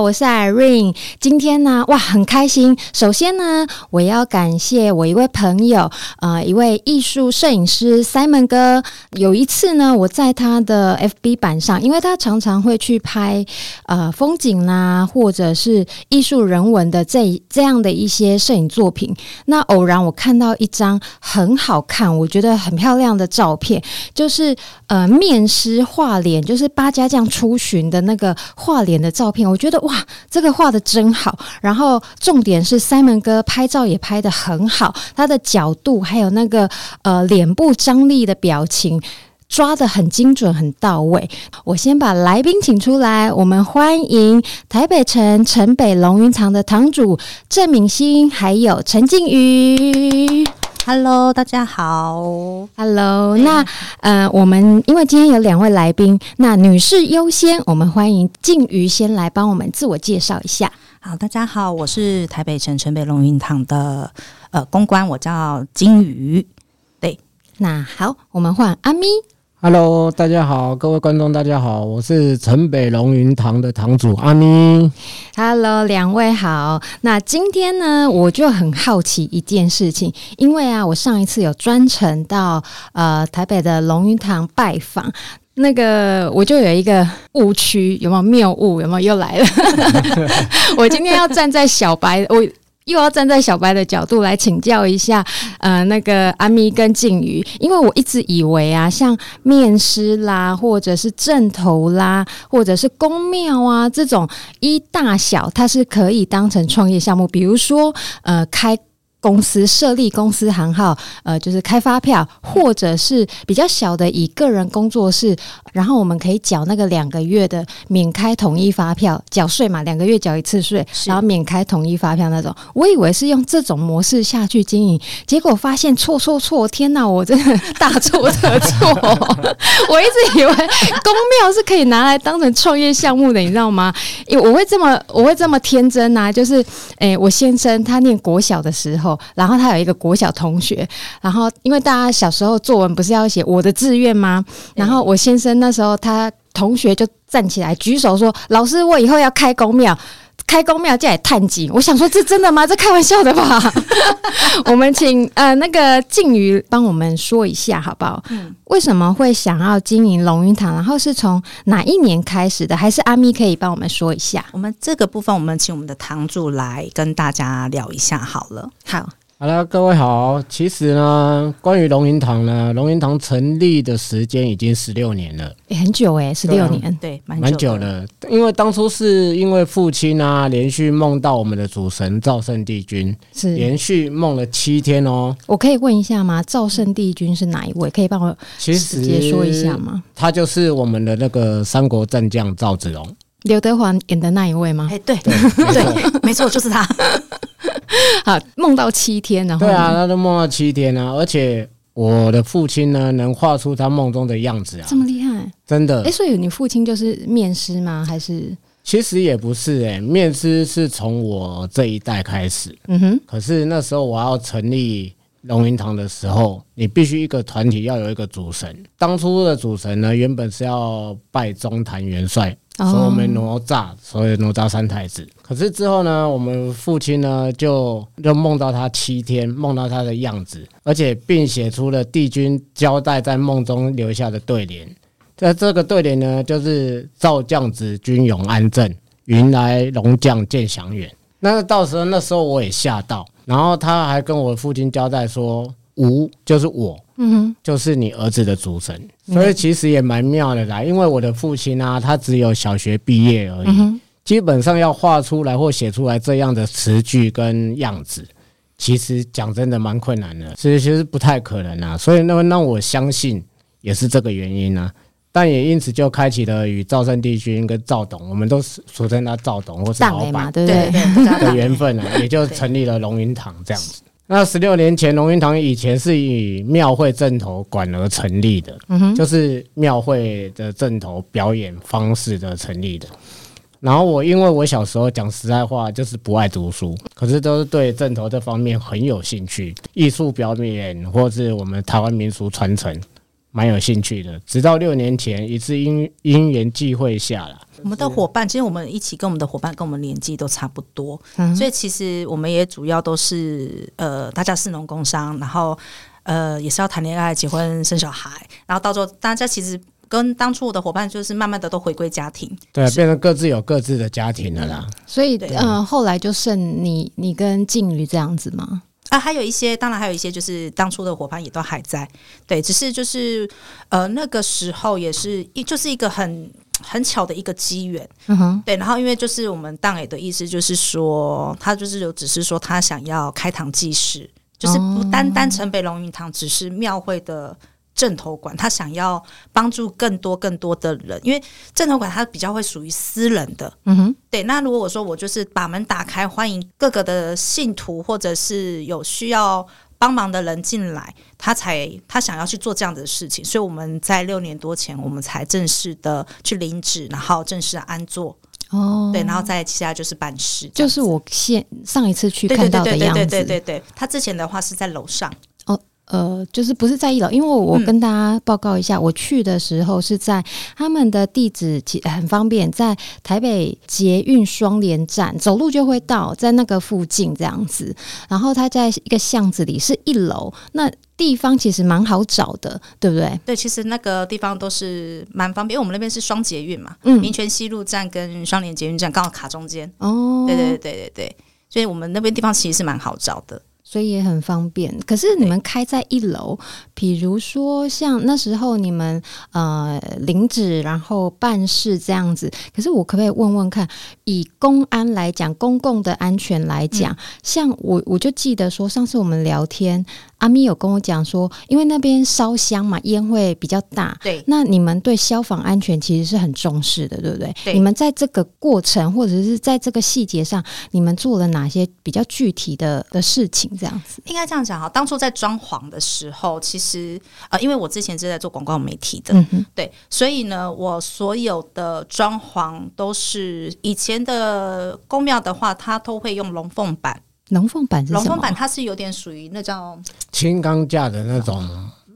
我是 Irene。今天呢，哇，很开心。首先呢，我要感谢我一位朋友，呃，一位艺术摄影师 Simon 哥。有一次呢，我在他的 FB 版上，因为他常常会去拍呃风景啦，或者是艺术人文的这这样的一些摄影作品。那偶然我看到一张很好看，我觉得很漂亮的照片，就是呃面师画脸，就是八家将出巡的那个。画脸的照片，我觉得哇，这个画的真好。然后重点是 Simon 哥拍照也拍得很好，他的角度还有那个呃脸部张力的表情抓得很精准、很到位。我先把来宾请出来，我们欢迎台北城城北龙云堂的堂主郑敏欣，还有陈静瑜。Hello，大家好。Hello，那呃，我们因为今天有两位来宾，那女士优先，我们欢迎静瑜先来帮我们自我介绍一下。好，大家好，我是台北城城北龙运堂的呃公关，我叫金鱼。对，那好，我们换阿咪。Hello，大家好，各位观众，大家好，我是城北龙云堂的堂主阿咪。Hello，两位好。那今天呢，我就很好奇一件事情，因为啊，我上一次有专程到呃台北的龙云堂拜访，那个我就有一个误区，有没有谬误？有没有又来了？我今天要站在小白我。又要站在小白的角度来请教一下，呃，那个阿咪跟静瑜，因为我一直以为啊，像面师啦，或者是阵头啦，或者是公庙啊这种一大小，它是可以当成创业项目，比如说呃开。公司设立公司行号，呃，就是开发票，或者是比较小的以个人工作室，然后我们可以缴那个两个月的免开统一发票，缴税嘛，两个月缴一次税，然后免开统一发票那种。我以为是用这种模式下去经营，结果发现错错错！天哪，我真的大错特错！我一直以为公庙是可以拿来当成创业项目的，你知道吗？因为我会这么我会这么天真呐、啊，就是诶、欸，我先生他念国小的时候。然后他有一个国小同学，然后因为大家小时候作文不是要写我的志愿吗？然后我先生那时候他同学就站起来举手说：“老师，我以后要开公庙，开公庙进来探景。”我想说这真的吗？这开玩笑的吧？我们请呃那个静瑜帮我们说一下好不好？嗯，为什么会想要经营龙云堂？然后是从哪一年开始的？还是阿咪可以帮我们说一下？我们这个部分，我们请我们的堂主来跟大家聊一下好了。好。好了，各位好。其实呢，关于龙云堂呢，龙云堂成立的时间已经十六年了，欸、很久哎、欸，十六年，对，蛮久了。因为当初是因为父亲啊，连续梦到我们的主神赵圣帝君，是连续梦了七天哦。我可以问一下吗？赵圣帝君是哪一位？可以帮我直接说一下吗？他就是我们的那个三国战将赵子龙，刘德华演的那一位吗？哎、欸，对对对，没错，就是他。好，梦到七天，然后对啊，他都梦到七天啊，而且我的父亲呢，能画出他梦中的样子啊，这么厉害，真的。哎、欸，所以你父亲就是面师吗？还是？其实也不是哎、欸，面师是从我这一代开始。嗯哼。可是那时候我要成立龙云堂的时候，你必须一个团体要有一个主神。当初的主神呢，原本是要拜中坛元帅。所以我们哪吒，所以哪吒三太子。可是之后呢，我们父亲呢就就梦到他七天，梦到他的样子，而且并写出了帝君交代在梦中留下的对联。在这个对联呢，就是赵将子军勇安正，云来龙将见祥远。那到时候那时候我也吓到，然后他还跟我父亲交代说。吾就是我，嗯哼，就是你儿子的主神，所以其实也蛮妙的啦。因为我的父亲啊，他只有小学毕业而已，基本上要画出来或写出来这样的词句跟样子，其实讲真的蛮困难的，所以其实不太可能啊。所以那么让我相信也是这个原因啊，但也因此就开启了与赵胜帝君跟赵董，我们都俗称他赵董或是老板，对对？的缘分啊，也就成立了龙云堂这样子。那十六年前，龙云堂以前是以庙会镇头馆而成立的，嗯，就是庙会的镇头表演方式的成立的。然后我因为我小时候讲实在话，就是不爱读书，可是都是对镇头这方面很有兴趣，艺术表演或是我们台湾民俗传承，蛮有兴趣的。直到六年前一次因因缘际会下了，我们的伙伴其实我们一起跟我们的伙伴跟我们年纪都差不多，嗯、所以其实我们也主要都是呃，大家是农工商，然后呃也是要谈恋爱、结婚、生小孩，然后到时候大家其实。跟当初我的伙伴就是慢慢的都回归家庭，对，变成各自有各自的家庭了啦。所以，嗯、呃，后来就剩你，你跟静瑜这样子吗？啊，还有一些，当然还有一些，就是当初的伙伴也都还在。对，只是就是呃，那个时候也是一，就是一个很很巧的一个机缘。嗯哼，对。然后因为就是我们当 A 的意思就是说，他就是有只是说他想要开堂祭祀，就是不单单城北龙云堂只是庙会的。阵头馆，他想要帮助更多更多的人，因为正头馆它比较会属于私人的，嗯哼，对。那如果我说我就是把门打开，欢迎各个的信徒或者是有需要帮忙的人进来，他才他想要去做这样的事情，所以我们在六年多前，我们才正式的去领旨，然后正式安坐哦，对，然后再接下来就是办事，就是我现上一次去看到的样子，对对对对对对，他之前的话是在楼上。呃，就是不是在一楼，因为我跟大家报告一下，嗯、我去的时候是在他们的地址其实很方便，在台北捷运双连站，走路就会到，在那个附近这样子。然后它在一个巷子里，是一楼，那地方其实蛮好找的，对不对？对，其实那个地方都是蛮方便，因为我们那边是双捷运嘛，嗯，民权西路站跟双连捷运站刚好卡中间。哦，对对对对对对，所以我们那边地方其实是蛮好找的。所以也很方便，可是你们开在一楼，比如说像那时候你们呃领纸然后办事这样子，可是我可不可以问问看，以公安来讲，公共的安全来讲，嗯、像我我就记得说上次我们聊天。阿咪有跟我讲说，因为那边烧香嘛，烟会比较大。对，那你们对消防安全其实是很重视的，对不对？对。你们在这个过程或者是在这个细节上，你们做了哪些比较具体的的事情？这样子应该这样讲哈。当初在装潢的时候，其实呃，因为我之前是在做广告媒体的，嗯，对，所以呢，我所有的装潢都是以前的宫庙的话，它都会用龙凤板。龙凤板是什么？龙凤板它是有点属于那叫轻钢架的那种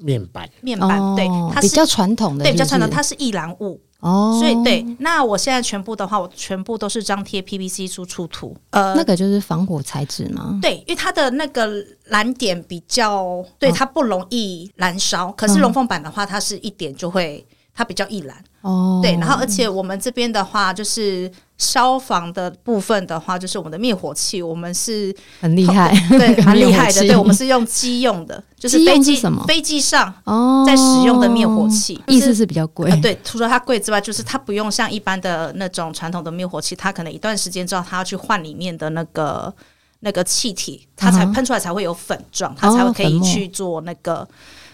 面板，面板对，它是比较传统的，对，比较传统，它是易燃物哦。所以对，那我现在全部的话，我全部都是张贴 PVC 输出图，呃，那个就是防火材质吗？对，因为它的那个燃点比较，对，它不容易燃烧。可是龙凤板的话，它是一点就会，它比较易燃哦。对，然后而且我们这边的话就是。消防的部分的话，就是我们的灭火器，我们是很厉害，对，蛮厉害的。对，我们是用机用的，就是飞机什么飞机上哦在使用的灭火器，意思是比较贵。对，除了它贵之外，就是它不用像一般的那种传统的灭火器，它可能一段时间之后，它要去换里面的那个那个气体，它才喷出来才会有粉状，它才会可以去做那个。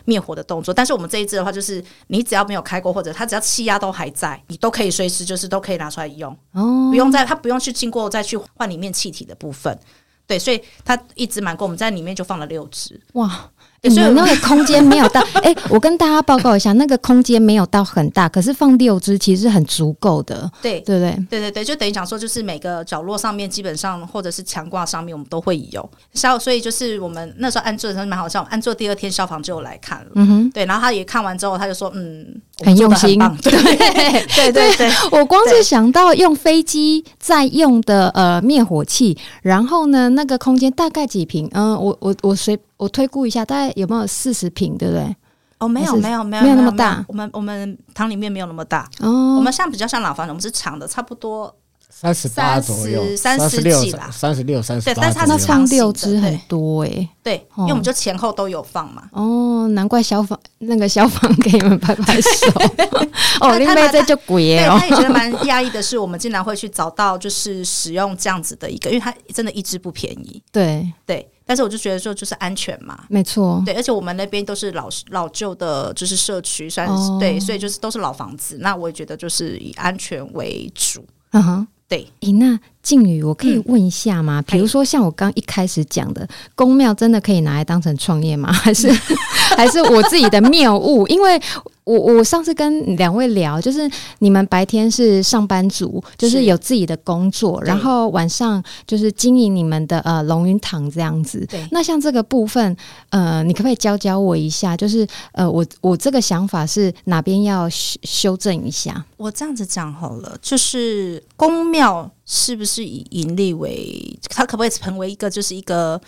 灭火的动作，但是我们这一支的话，就是你只要没有开过，或者它只要气压都还在，你都可以随时就是都可以拿出来用，哦，不用再它不用去经过再去换里面气体的部分，对，所以它一直蛮够，我们在里面就放了六支，哇。所以那个空间没有到，哎、欸，我跟大家报告一下，那个空间没有到很大，可是放六只其实很足够的，对对对？对对对，就等于讲说，就是每个角落上面基本上或者是墙挂上面，我们都会有。消，所以就是我们那时候安坐的时候蛮好笑，安坐第二天消防就来看了，嗯哼，对，然后他也看完之后，他就说，嗯，很用心，对 对对对，我光是想到用飞机在用的呃灭火器，然后呢，那个空间大概几平？嗯、呃，我我我随。我推估一下，大概有没有四十平，对不对？哦，没有，没有，没有，没有那么大。我们我们堂里面没有那么大。哦，我们像比较像老房子，我们是长的，差不多三十八左右，三十几啦，三十六、三十八。对，但是它那放六只很多哎。对，因为我们就前后都有放嘛。哦，难怪消防那个消防给你们拍拍手。哦，另外这就贵哦。他也觉得蛮讶异的是，我们竟然会去找到就是使用这样子的一个，因为它真的一只不便宜。对对。但是我就觉得说，就是安全嘛，没错，对，而且我们那边都是老老旧的，就是社区，算是、哦、对，所以就是都是老房子。那我也觉得就是以安全为主，嗯哼，对。咦，那静宇，我可以问一下吗？嗯、比如说像我刚一开始讲的，宫庙真的可以拿来当成创业吗？还是 还是我自己的谬误？因为我我上次跟两位聊，就是你们白天是上班族，就是有自己的工作，然后晚上就是经营你们的呃龙云堂这样子。对，那像这个部分，呃，你可不可以教教我一下？就是呃，我我这个想法是哪边要修修正一下？我这样子讲好了，就是公庙是不是以盈利为？它可不可以成为一个就是一个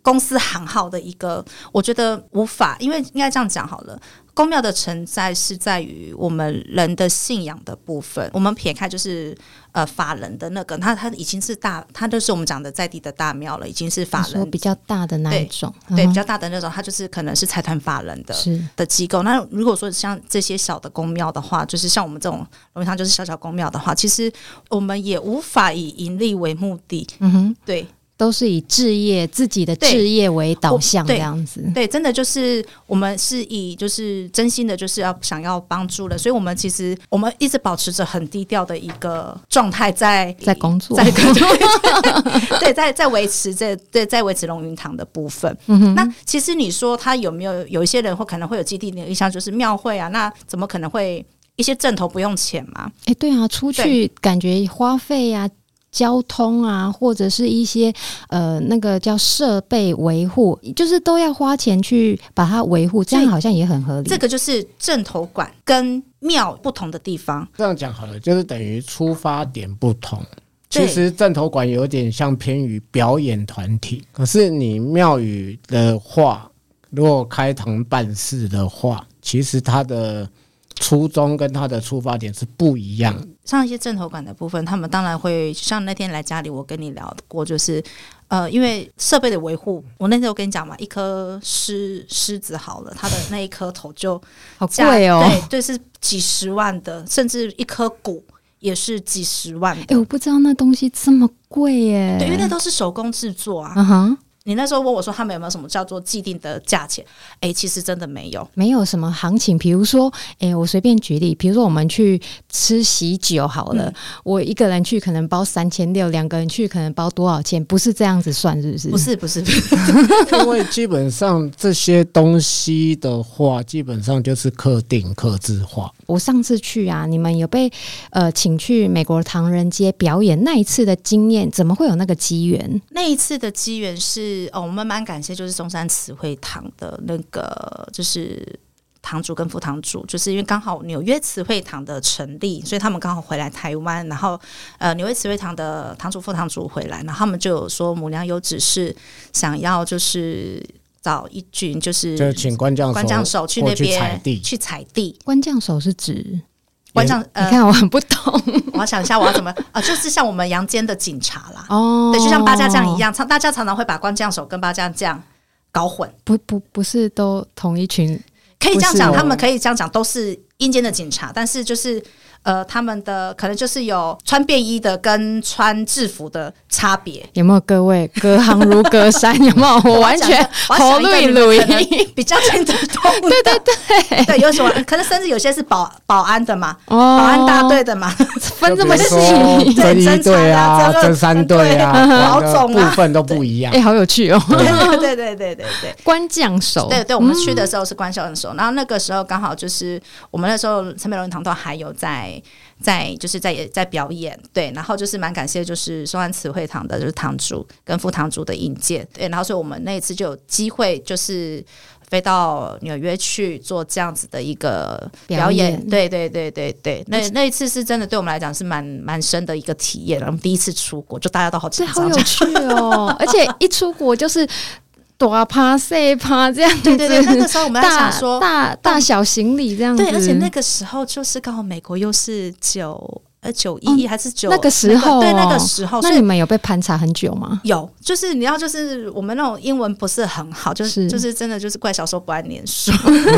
公司行号的一个？我觉得无法，因为应该这样讲好了。宫庙的存在是在于我们人的信仰的部分。我们撇开就是呃法人的那个，它它已经是大，它就是我们讲的在地的大庙了，已经是法人比较大的那一种，对，对，比较大的那种，它就是可能是财团法人的是的机构。那如果说像这些小的宫庙的话，就是像我们这种龙云堂就是小小宫庙的话，其实我们也无法以盈利为目的。嗯哼，对。都是以置业自己的置业为导向这样子，对，对，真的就是我们是以就是真心的，就是要想要帮助的，所以我们其实我们一直保持着很低调的一个状态，在在工作，在工作 对，在在维持这对在维持龙云堂的部分。嗯，那其实你说他有没有有一些人会可能会有基地的印象，就是庙会啊，那怎么可能会一些正头不用钱嘛？哎、欸，对啊，出去感觉花费啊。交通啊，或者是一些呃，那个叫设备维护，就是都要花钱去把它维护，这样好像也很合理。这个就是阵头馆跟庙不同的地方。这样讲好了，就是等于出发点不同。其实阵头馆有点像偏于表演团体，可是你庙宇的话，如果开堂办事的话，其实它的。初衷跟他的出发点是不一样。像一些正头感的部分，他们当然会像那天来家里，我跟你聊过，就是呃，因为设备的维护，我那天我跟你讲嘛，一颗狮狮子好了，它的那一颗头就好贵哦，对对，是几十万的，甚至一颗骨也是几十万。哎、欸，我不知道那东西这么贵耶，对，因为那都是手工制作啊。嗯哼。你那时候问我说他们有没有什么叫做既定的价钱？哎、欸，其实真的没有，没有什么行情。比如说，哎、欸，我随便举例，比如说我们去吃喜酒好了，嗯、我一个人去可能包三千六，两个人去可能包多少钱？不是这样子算，是不是？不是，不是，因为基本上这些东西的话，基本上就是客定、客制化。我上次去啊，你们有被呃请去美国唐人街表演，那一次的经验，怎么会有那个机缘？那一次的机缘是。哦，我们蛮感谢，就是中山慈惠堂的那个，就是堂主跟副堂主，就是因为刚好纽约慈惠堂的成立，所以他们刚好回来台湾，然后呃，纽约慈惠堂的堂主副堂主回来，然后他们就有说母娘有指示，想要就是找一群，就是就请官将官将手去那边采地，去采地。官将手是指？官将，呃、你看我很不懂，我要想一下我要怎么 啊、呃，就是像我们阳间的警察啦，哦，对，就像八家将一样，常大家常常会把官将手跟八家将搞混，不不不是都同一群，可以这样讲，他们可以这样讲，都是阴间的警察，但是就是。呃，他们的可能就是有穿便衣的跟穿制服的差别，有没有？各位隔行如隔山，有没有？我完全 好绿绿，比较听得懂。对对对，对，有什么？可能甚至有些是保保安的嘛，保安大队的嘛，分这么细，侦一队啊，侦三队啊，老总部分都不一样。哎，好有趣哦！对对对对对对，官将手，对对，我们去的时候是官将手，然后那个时候刚好就是我们那时候陈美龙堂都还有在。在就是在在表演，对，然后就是蛮感谢，就是松安慈惠堂的就是堂主跟副堂主的引荐，对，然后所以我们那一次就有机会就是飞到纽约去做这样子的一个表演，表演对对对对对，那那一次是真的对我们来讲是蛮蛮深的一个体验，然后第一次出国，就大家都好紧张，好有趣哦，而且一出国就是。大趴细趴这样子，对对对，那个时候我们在想说大大，大小行李这样子，对，而且那个时候就是刚好美国又是九呃九一一还是九、哦、那个时候、哦，对那个时候，那你们有被盘查很久吗？有，就是你要就是我们那种英文不是很好，就是，是就是真的就是怪小时候不爱念书，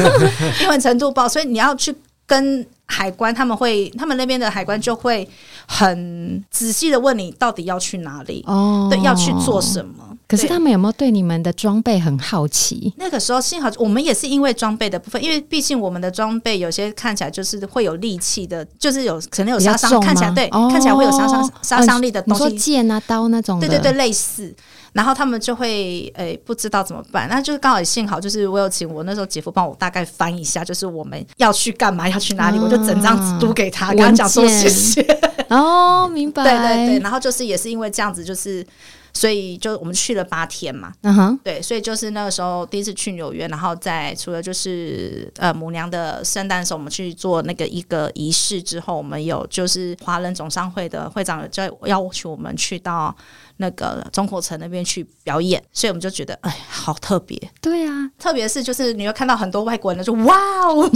英文程度不好，所以你要去跟海关，他们会他们那边的海关就会很仔细的问你到底要去哪里哦，对，要去做什么。可是他们有没有对你们的装备很好奇？那个时候幸好我们也是因为装备的部分，因为毕竟我们的装备有些看起来就是会有利器的，就是有可能有杀伤，看起来对、哦，看起来会有杀伤杀伤力的东西，剑啊刀那种，对对对，类似。然后他们就会诶、欸、不知道怎么办，那就是刚好也幸好就是我有请我那时候姐夫帮我大概翻一下，就是我们要去干嘛，要去哪里，啊、我就整张纸读给他，跟他讲说谢谢。哦，明白。对对对，然后就是也是因为这样子，就是。所以就我们去了八天嘛，嗯哼，对，所以就是那个时候第一次去纽约，然后在除了就是呃母娘的圣诞的时候，我们去做那个一个仪式之后，我们有就是华人总商会的会长就要求我们去到。那个中国城那边去表演，所以我们就觉得，哎，好特别。对啊，特别是就是你会看到很多外国人，就哇哦，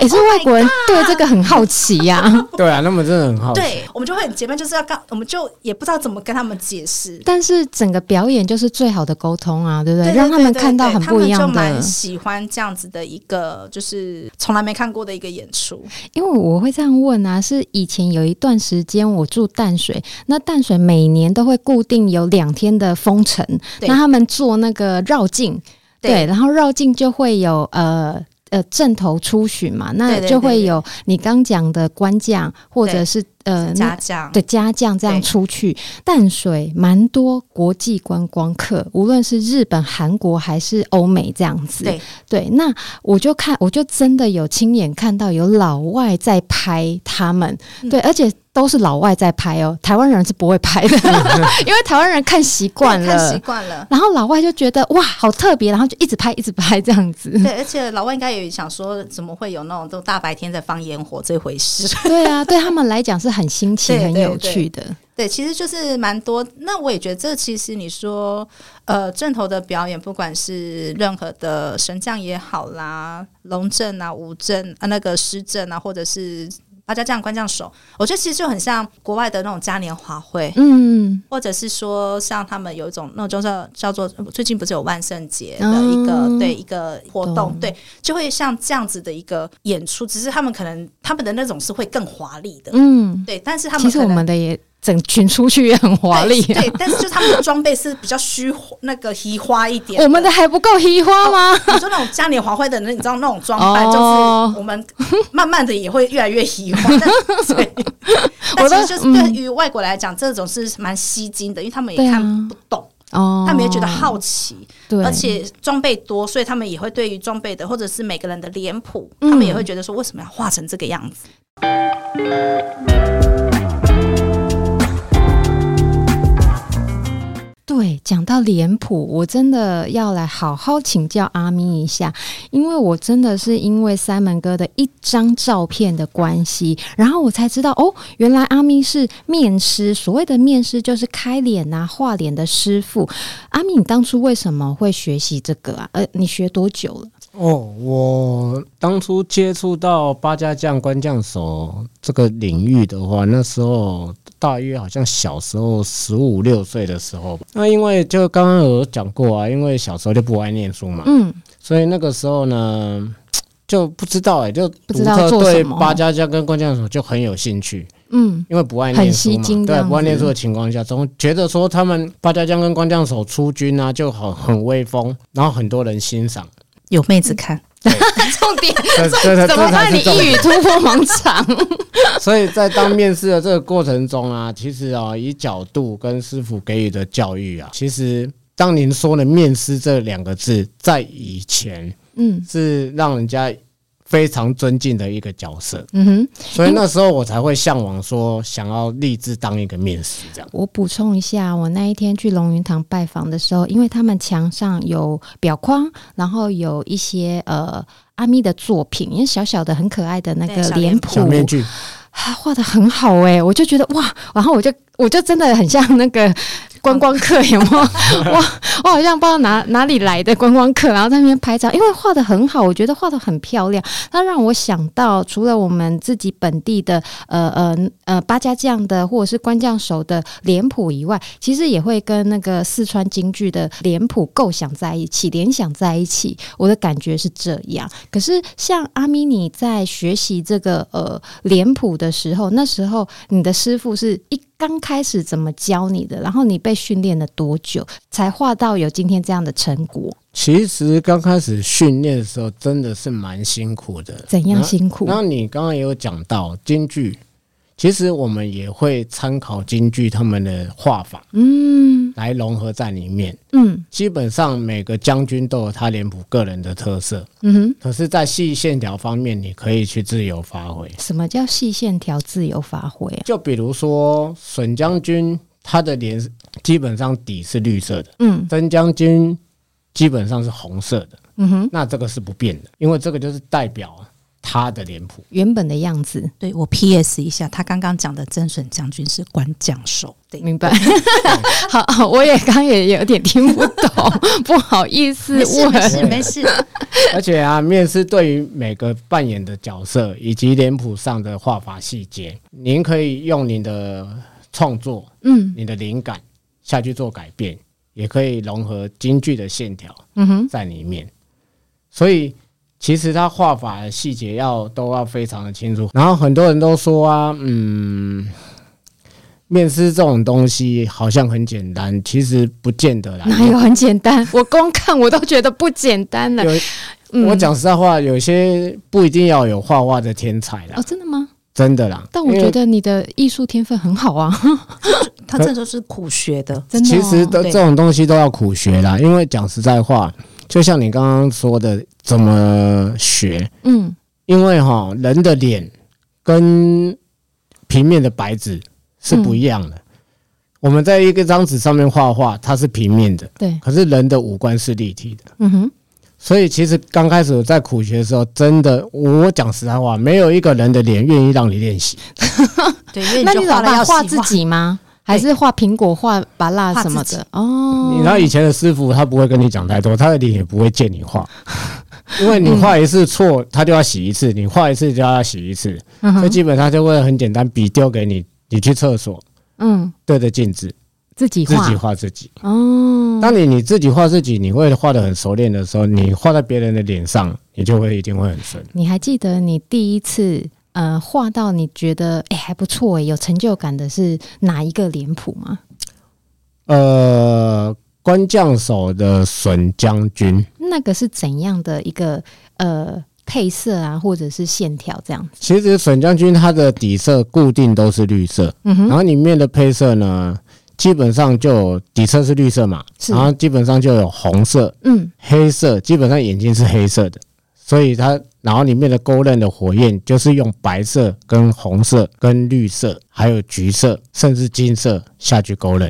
也是外国人对这个很好奇呀、啊。对啊，那么真的很好奇。对，我们就会很结巴就是要告，我们就也不知道怎么跟他们解释。但是整个表演就是最好的沟通啊，对不对？让他们看到很不一样的。他们就蛮喜欢这样子的一个，就是从来没看过的一个演出。因为我会这样问啊，是以前有一段时间我住淡水，那淡水每年都。都会固定有两天的封城，那他们做那个绕境，对，然后绕境就会有呃呃正头出巡嘛，那就会有你刚讲的官将或者是。呃，家将的家将这样出去，淡水蛮多国际观光客，无论是日本、韩国还是欧美这样子。对对，那我就看，我就真的有亲眼看到有老外在拍他们，嗯、对，而且都是老外在拍哦，台湾人是不会拍的，因为台湾人看习惯了，看习惯了。然后老外就觉得哇，好特别，然后就一直拍，一直拍这样子。对，而且老外应该也想说，怎么会有那种都大白天在放烟火这回事？对啊，对他们来讲是。很新奇，很有趣的。对，其实就是蛮多。那我也觉得，这其实你说，呃，阵头的表演，不管是任何的神将也好啦，龙阵啊、武阵啊、那个狮阵啊，或者是。大家这样，观这样手，我觉得其实就很像国外的那种嘉年华会，嗯，或者是说像他们有一种那种叫叫做最近不是有万圣节的一个、嗯、对一个活动，对，就会像这样子的一个演出，只是他们可能他们的那种是会更华丽的，嗯，对，但是他们其实我们的也。整群出去也很华丽，对，但是就他们的装备是比较虚那个虚花一点。我们的还不够虚花吗？你说那种嘉年华会的人，你知道那种装扮，就是我们慢慢的也会越来越虚花。所以，但其实就是对于外国来讲，这种是蛮吸睛的，因为他们也看不懂，哦，他们也觉得好奇，对，而且装备多，所以他们也会对于装备的或者是每个人的脸谱，他们也会觉得说，为什么要画成这个样子？对，讲到脸谱，我真的要来好好请教阿咪一下，因为我真的是因为三门哥的一张照片的关系，然后我才知道哦，原来阿咪是面师，所谓的面师就是开脸啊、画脸的师傅。阿咪，你当初为什么会学习这个啊？呃，你学多久了？哦，我当初接触到八家将、官将手这个领域的话，那时候。大约好像小时候十五六岁的时候吧，那因为就刚刚有讲过啊，因为小时候就不爱念书嘛，嗯，所以那个时候呢就不知道哎、欸，就不知道对八家将跟关将手就很有兴趣，嗯，因为不爱念书嘛，对，不爱念书的情况下，总觉得说他们八家将跟关将手出军啊就很很威风，然后很多人欣赏，有妹子看。重点，怎么办？你一语突破盲肠。所以在当面试的这个过程中啊，其实啊，以角度跟师傅给予的教育啊，其实当您说的“面试”这两个字，在以前，嗯，是让人家。非常尊敬的一个角色，嗯哼，所以那时候我才会向往说想要立志当一个面师这样。我补充一下，我那一天去龙云堂拜访的时候，因为他们墙上有表框，然后有一些呃阿咪的作品，因为小小的很可爱的那个脸谱，小面具，画的很好哎、欸，我就觉得哇，然后我就我就真的很像那个。观光客有没有？我我好像不知道哪哪里来的观光客，然后在那边拍照，因为画得很好，我觉得画得很漂亮。它让我想到，除了我们自己本地的呃呃呃八家将的或者是官将手的脸谱以外，其实也会跟那个四川京剧的脸谱构想在一起，联想在一起。我的感觉是这样。可是像阿咪你在学习这个呃脸谱的时候，那时候你的师傅是一。刚开始怎么教你的？然后你被训练了多久才画到有今天这样的成果？其实刚开始训练的时候真的是蛮辛苦的。怎样辛苦？然后你刚刚也有讲到京剧，其实我们也会参考京剧他们的画法，嗯，来融合在里面。嗯，基本上每个将军都有他脸谱个人的特色。嗯哼，可是，在细线条方面，你可以去自由发挥。什么叫细线条自由发挥啊？就比如说损将军，他的脸基本上底是绿色的。嗯，曾将军基本上是红色的。嗯哼，那这个是不变的，因为这个就是代表。他的脸谱。原本的样子，对，我 PS 一下，他刚刚讲的曾损将军是官将手，对，明白？好，我也刚也有点听不懂，不好意思问，没事没事。而且啊，面试对于每个扮演的角色以及脸谱上的画法细节，您可以用您的创作，嗯，你的灵感下去做改变，也可以融合京剧的线条，嗯哼，在里面，所以。其实他画法的细节要都要非常的清楚，然后很多人都说啊，嗯，面试这种东西好像很简单，其实不见得啦。哪有很简单？我光看我都觉得不简单了。有，我讲实在话，有些不一定要有画画的天才啦。哦，真的吗？真的啦。但我觉得你的艺术天分很好啊。他这都是苦学的，真的。其实的这种东西都要苦学啦，因为讲实在话。就像你刚刚说的，怎么学？嗯，因为哈人的脸跟平面的白纸是不一样的。嗯、我们在一个张纸上面画画，它是平面的，对。可是人的五官是立体的，嗯哼。所以其实刚开始我在苦学的时候，真的，我讲实在话，没有一个人的脸愿意让你练习。对，那你老了要画自己吗？还是画苹果、画芭拉什么的哦。你知道以前的师傅他不会跟你讲太多，他的脸也不会借你画，因为你画一次错，他就要洗一次；你画一次就要洗一次，所以基本上就会很简单，笔丢给你，你去厕所，嗯，对着镜子自己自己画自己。哦，当你你自己画自己，你会画的很熟练的时候，你画在别人的脸上，你就会一定会很顺。你还记得你第一次？呃，画到你觉得哎、欸、还不错哎，有成就感的是哪一个脸谱吗？呃，官将手的笋将军，那个是怎样的一个呃配色啊，或者是线条这样子？其实笋将军它的底色固定都是绿色，嗯哼，然后里面的配色呢，基本上就底色是绿色嘛，然后基本上就有红色，嗯，黑色，基本上眼睛是黑色的。所以它，然后里面的勾勒的火焰就是用白色、跟红色、跟绿色，还有橘色，甚至金色下去勾勒。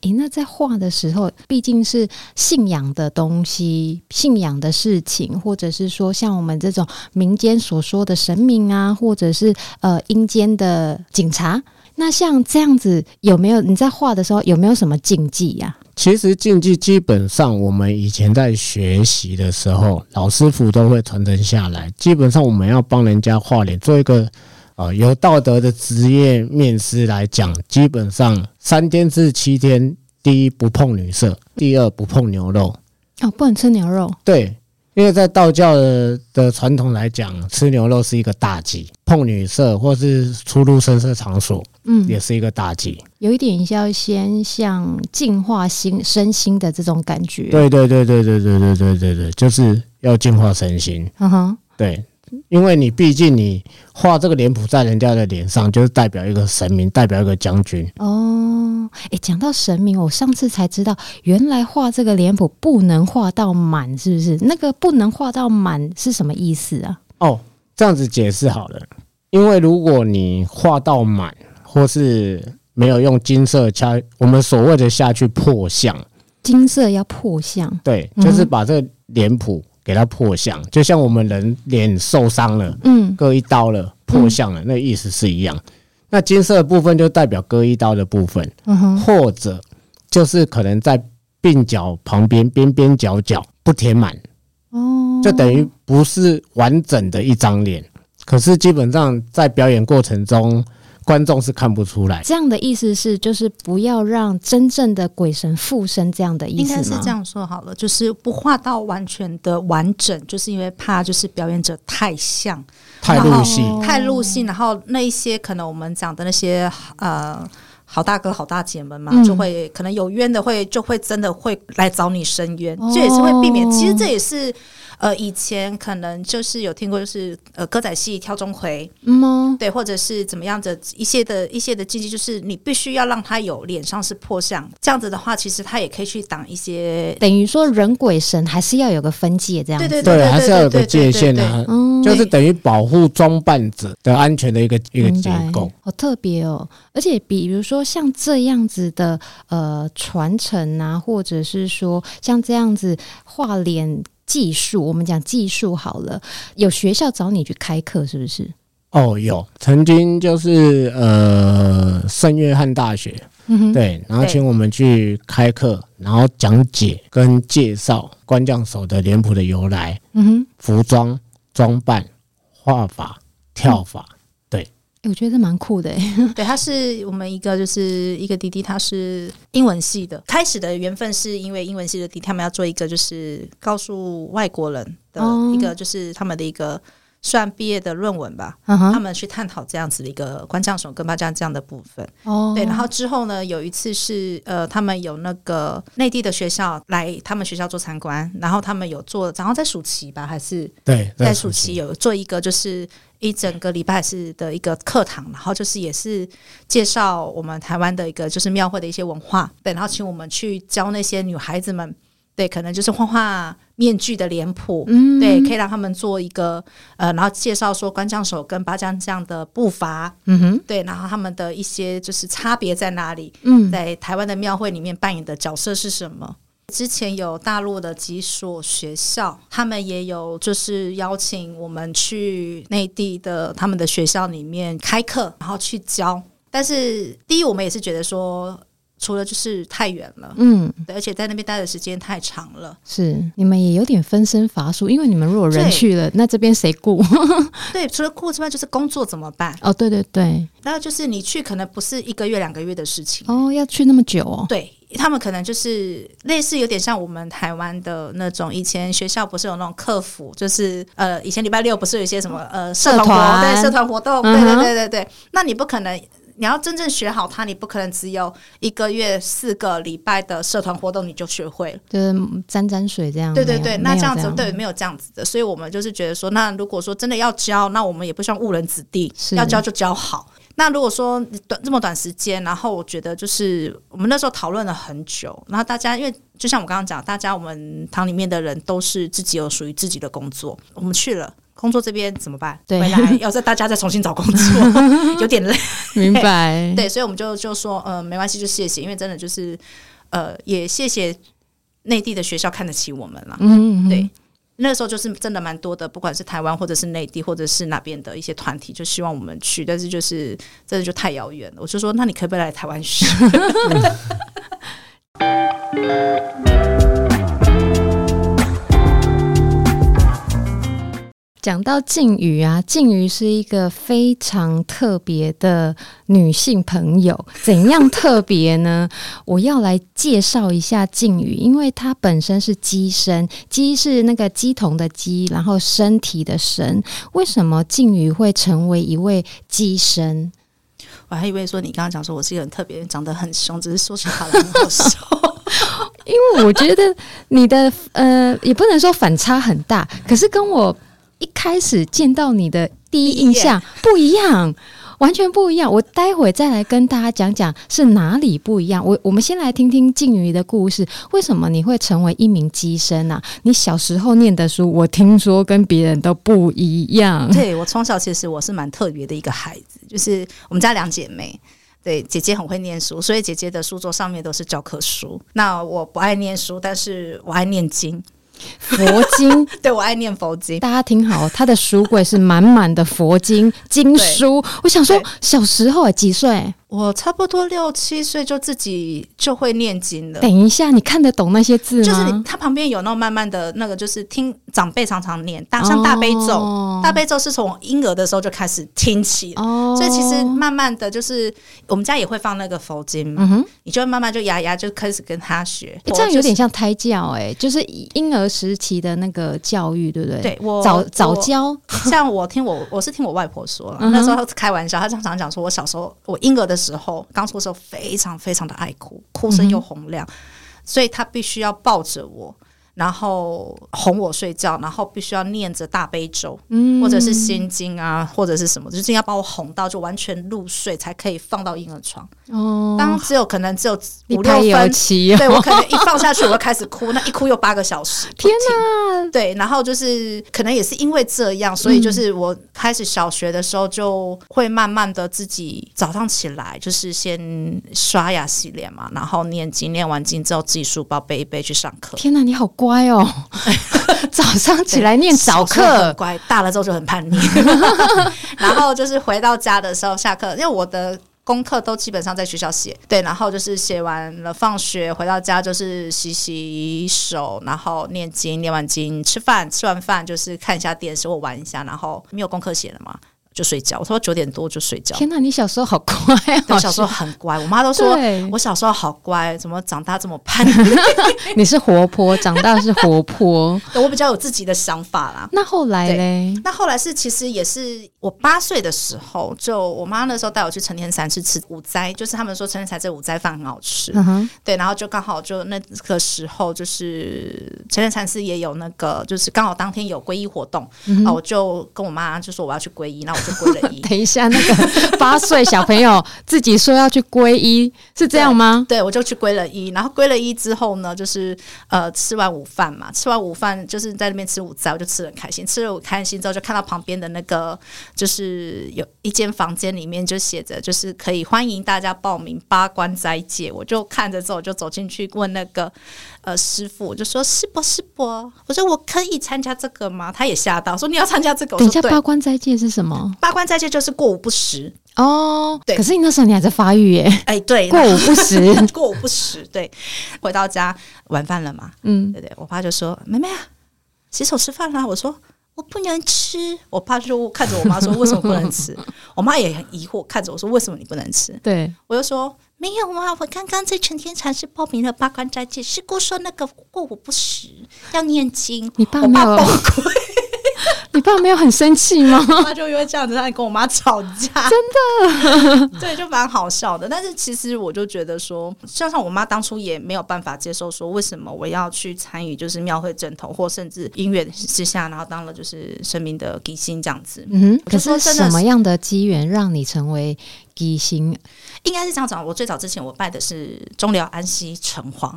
诶、那在画的时候，毕竟是信仰的东西、信仰的事情，或者是说像我们这种民间所说的神明啊，或者是呃阴间的警察，那像这样子，有没有你在画的时候有没有什么禁忌呀、其实禁忌基本上，我们以前在学习的时候，老师傅都会传承下来。基本上，我们要帮人家画脸，做一个呃有道德的职业面师来讲，基本上三天至七天，第一不碰女色，第二不碰牛肉。哦，不能吃牛肉。对。因为在道教的的传统来讲，吃牛肉是一个大忌，碰女色或是出入声色场所，嗯，也是一个大忌。有一点要先像净化心身心的这种感觉。对对对对对对对对对对，就是要净化身心。嗯哼，对。因为你毕竟你画这个脸谱在人家的脸上，就是代表一个神明，代表一个将军。哦，诶，讲到神明，我上次才知道，原来画这个脸谱不能画到满，是不是？那个不能画到满是什么意思啊？哦，这样子解释好了。因为如果你画到满，或是没有用金色掐，我们所谓的下去破相，金色要破相，对，就是把这个脸谱。给它破相，就像我们人脸受伤了，嗯，割一刀了，破相了，那个意思是一样。那金色的部分就代表割一刀的部分，嗯，或者就是可能在鬓角旁边边边角角不填满，哦，就等于不是完整的一张脸。可是基本上在表演过程中。观众是看不出来，这样的意思是，就是不要让真正的鬼神附身，这样的意思？应该是这样说好了，就是不画到完全的完整，就是因为怕就是表演者太像，太入戏，太入戏，然后那一些可能我们讲的那些呃好大哥、好大姐们嘛，嗯、就会可能有冤的会就会真的会来找你申冤，这、哦、也是会避免。其实这也是呃以前可能就是有听过，就是呃歌仔戏挑钟馗，嗯、哦，对，或者是怎么样的一些的一些的禁忌，就是你必须要让他有脸上是破相，这样子的话，其实他也可以去挡一些。等于说人鬼神还是要有个分界，这样子对对对，还是要有个界限的，就是等于保护装扮者的安全的一个一个结构，好特别哦。而且比如说。像这样子的呃传承啊，或者是说像这样子画脸技术，我们讲技术好了，有学校找你去开课是不是？哦，有，曾经就是呃圣约翰大学，嗯哼，对，然后请我们去开课，然后讲解跟介绍官将手的脸谱的由来，嗯哼，服装装扮、画法、跳法。嗯我觉得蛮酷的，对，他是我们一个就是一个弟弟，他是英文系的。开始的缘分是因为英文系的弟弟他们要做一个就是告诉外国人的一个就是他们的一个算毕业的论文吧，哦、他们去探讨这样子的一个官将手跟巴将这样的部分。哦，对，然后之后呢，有一次是呃，他们有那个内地的学校来他们学校做参观，然后他们有做，然后在暑期吧，还是对，在暑期有做一个就是。一整个礼拜是的一个课堂，然后就是也是介绍我们台湾的一个就是庙会的一些文化，对，然后请我们去教那些女孩子们，对，可能就是画画面具的脸谱，嗯，对，可以让他们做一个呃，然后介绍说关将手跟八将这样的步伐，嗯哼，对，然后他们的一些就是差别在哪里，嗯，在台湾的庙会里面扮演的角色是什么？之前有大陆的几所学校，他们也有就是邀请我们去内地的他们的学校里面开课，然后去教。但是第一，我们也是觉得说，除了就是太远了，嗯，而且在那边待的时间太长了。是你们也有点分身乏术，因为你们如果人去了，那这边谁顾？对，除了顾之外，就是工作怎么办？哦，对对对，然后就是你去可能不是一个月两个月的事情哦，要去那么久哦，对。他们可能就是类似，有点像我们台湾的那种，以前学校不是有那种客服，就是呃，以前礼拜六不是有一些什么呃社团活动，对，社团活动，对对对对对。那你不可能，你要真正学好它，你不可能只有一个月四个礼拜的社团活动你就学会了，就是沾沾水这样。对对对，那这样子对，没有这样子的，所以我们就是觉得说，那如果说真的要教，那我们也不希望误人子弟，要教就教好。那如果说短这么短时间，然后我觉得就是我们那时候讨论了很久，然后大家因为就像我刚刚讲，大家我们堂里面的人都是自己有属于自己的工作，我们去了工作这边怎么办？对，回来 要再大家再重新找工作，有点累。明白。对，所以我们就就说，呃，没关系，就谢谢，因为真的就是，呃，也谢谢内地的学校看得起我们了。嗯，嗯，对。那个时候就是真的蛮多的，不管是台湾或者是内地或者是哪边的一些团体，就希望我们去，但是就是真的就太遥远了。我就说，那你可不可以来台湾学？讲到静宇啊，静宇是一个非常特别的女性朋友。怎样特别呢？我要来介绍一下静宇，因为她本身是鸡身，鸡是那个鸡童的鸡，然后身体的身。为什么静宇会成为一位鸡身？我还以为说你刚刚讲说我是一个很特别，长得很凶，只是说起话来很好笑。因为我觉得你的呃，也不能说反差很大，可是跟我。一开始见到你的第一印象不一样，完全不一样。我待会再来跟大家讲讲是哪里不一样。我我们先来听听静瑜的故事，为什么你会成为一名机身呢？你小时候念的书，我听说跟别人都不一样。对，我从小其实我是蛮特别的一个孩子，就是我们家两姐妹，对，姐姐很会念书，所以姐姐的书桌上面都是教科书。那我不爱念书，但是我爱念经。佛经，对，我爱念佛经。大家听好，他的书柜是满满的佛经经书。我想说，小时候几岁？我差不多六七岁就自己就会念经了。等一下，你看得懂那些字吗？就是你，他旁边有那种慢慢的那个，就是听长辈常常念，大像大悲咒，哦、大悲咒是从婴儿的时候就开始听起，哦、所以其实慢慢的就是我们家也会放那个佛经嘛，你就慢慢就牙牙就开始跟他学。欸、这样有点像胎教哎、欸，就是婴儿时期的那个教育，对不对？对，我早早教。像我听我我是听我外婆说了，嗯、那时候他开玩笑，她常常讲说，我小时候我婴儿的。时候，刚出的时候非常非常的爱哭，哭声又洪亮，嗯、所以他必须要抱着我。然后哄我睡觉，然后必须要念着大悲咒，嗯，或者是心经啊，或者是什么，就是要把我哄到就完全入睡，才可以放到婴儿床。哦，当只有可能只有五六分，哦、对我可能一放下去我就开始哭，那 一哭又八个小时。天哪！对，然后就是可能也是因为这样，所以就是我开始小学的时候就会慢慢的自己早上起来就是先刷牙洗脸嘛，然后念经，念完经之后自己书包背一背去上课。天哪，你好乖哦！早上起来念早课，乖。大了之后就很叛逆。然后就是回到家的时候，下课，因为我的功课都基本上在学校写。对，然后就是写完了，放学回到家就是洗洗手，然后念经，念完经吃饭，吃完饭就是看一下电视或玩一下，然后没有功课写了嘛。就睡觉，我说九点多就睡觉。天哪，你小时候好乖啊！我小时候很乖，我妈都说我小时候好乖，怎么长大这么叛逆？你是活泼，长大是活泼。我比较有自己的想法啦。那后来嘞？那后来是其实也是我八岁的时候，就我妈那时候带我去成天禅寺吃午斋，就是他们说成天禅寺午斋饭很好吃。嗯哼。对，然后就刚好就那个时候，就是成天禅寺也有那个，就是刚好当天有皈依活动啊，我就跟我妈就说我要去皈依，那我。就归了一，等一下，那个八岁小朋友自己说要去皈依，是这样吗？对，对，我就去归了一，然后归了一之后呢，就是呃吃完午饭嘛，吃完午饭就是在那边吃午餐，我就吃的很开心。吃了很开心之后，就看到旁边的那个就是有一间房间里面就写着，就是可以欢迎大家报名八关斋戒。我就看着之后，我就走进去问那个呃师傅，我就说是不？是不？我说我可以参加这个吗？他也吓到，说你要参加这个？等一下，八关斋戒是什么？八关斋戒就是过午不食哦，对。可是你那时候你还在发育耶，哎，对，过午不食，过午不食。对，回到家晚饭了嘛，嗯，对对。我爸就说：“妹妹啊，洗手吃饭啦。”我说：“我不能吃。”我爸就看着我妈说：“为什么不能吃？” 我妈也很疑惑看着我说：“为什么你不能吃？”对，我就说：“没有啊，我刚刚在成天禅师报名了八关斋戒，师姑说那个过午不食要念经。”你爸没有？你爸没有很生气吗？他就因为这样子，他跟我妈吵架，真的，对，就蛮好笑的。但是其实我就觉得说，像像我妈当初也没有办法接受说，为什么我要去参与就是庙会枕头，或甚至音乐之下，然后当了就是神明的乩身这样子。嗯，可是什么样的机缘让你成为乩身？应该是这样讲，我最早之前我拜的是中寮安溪城隍。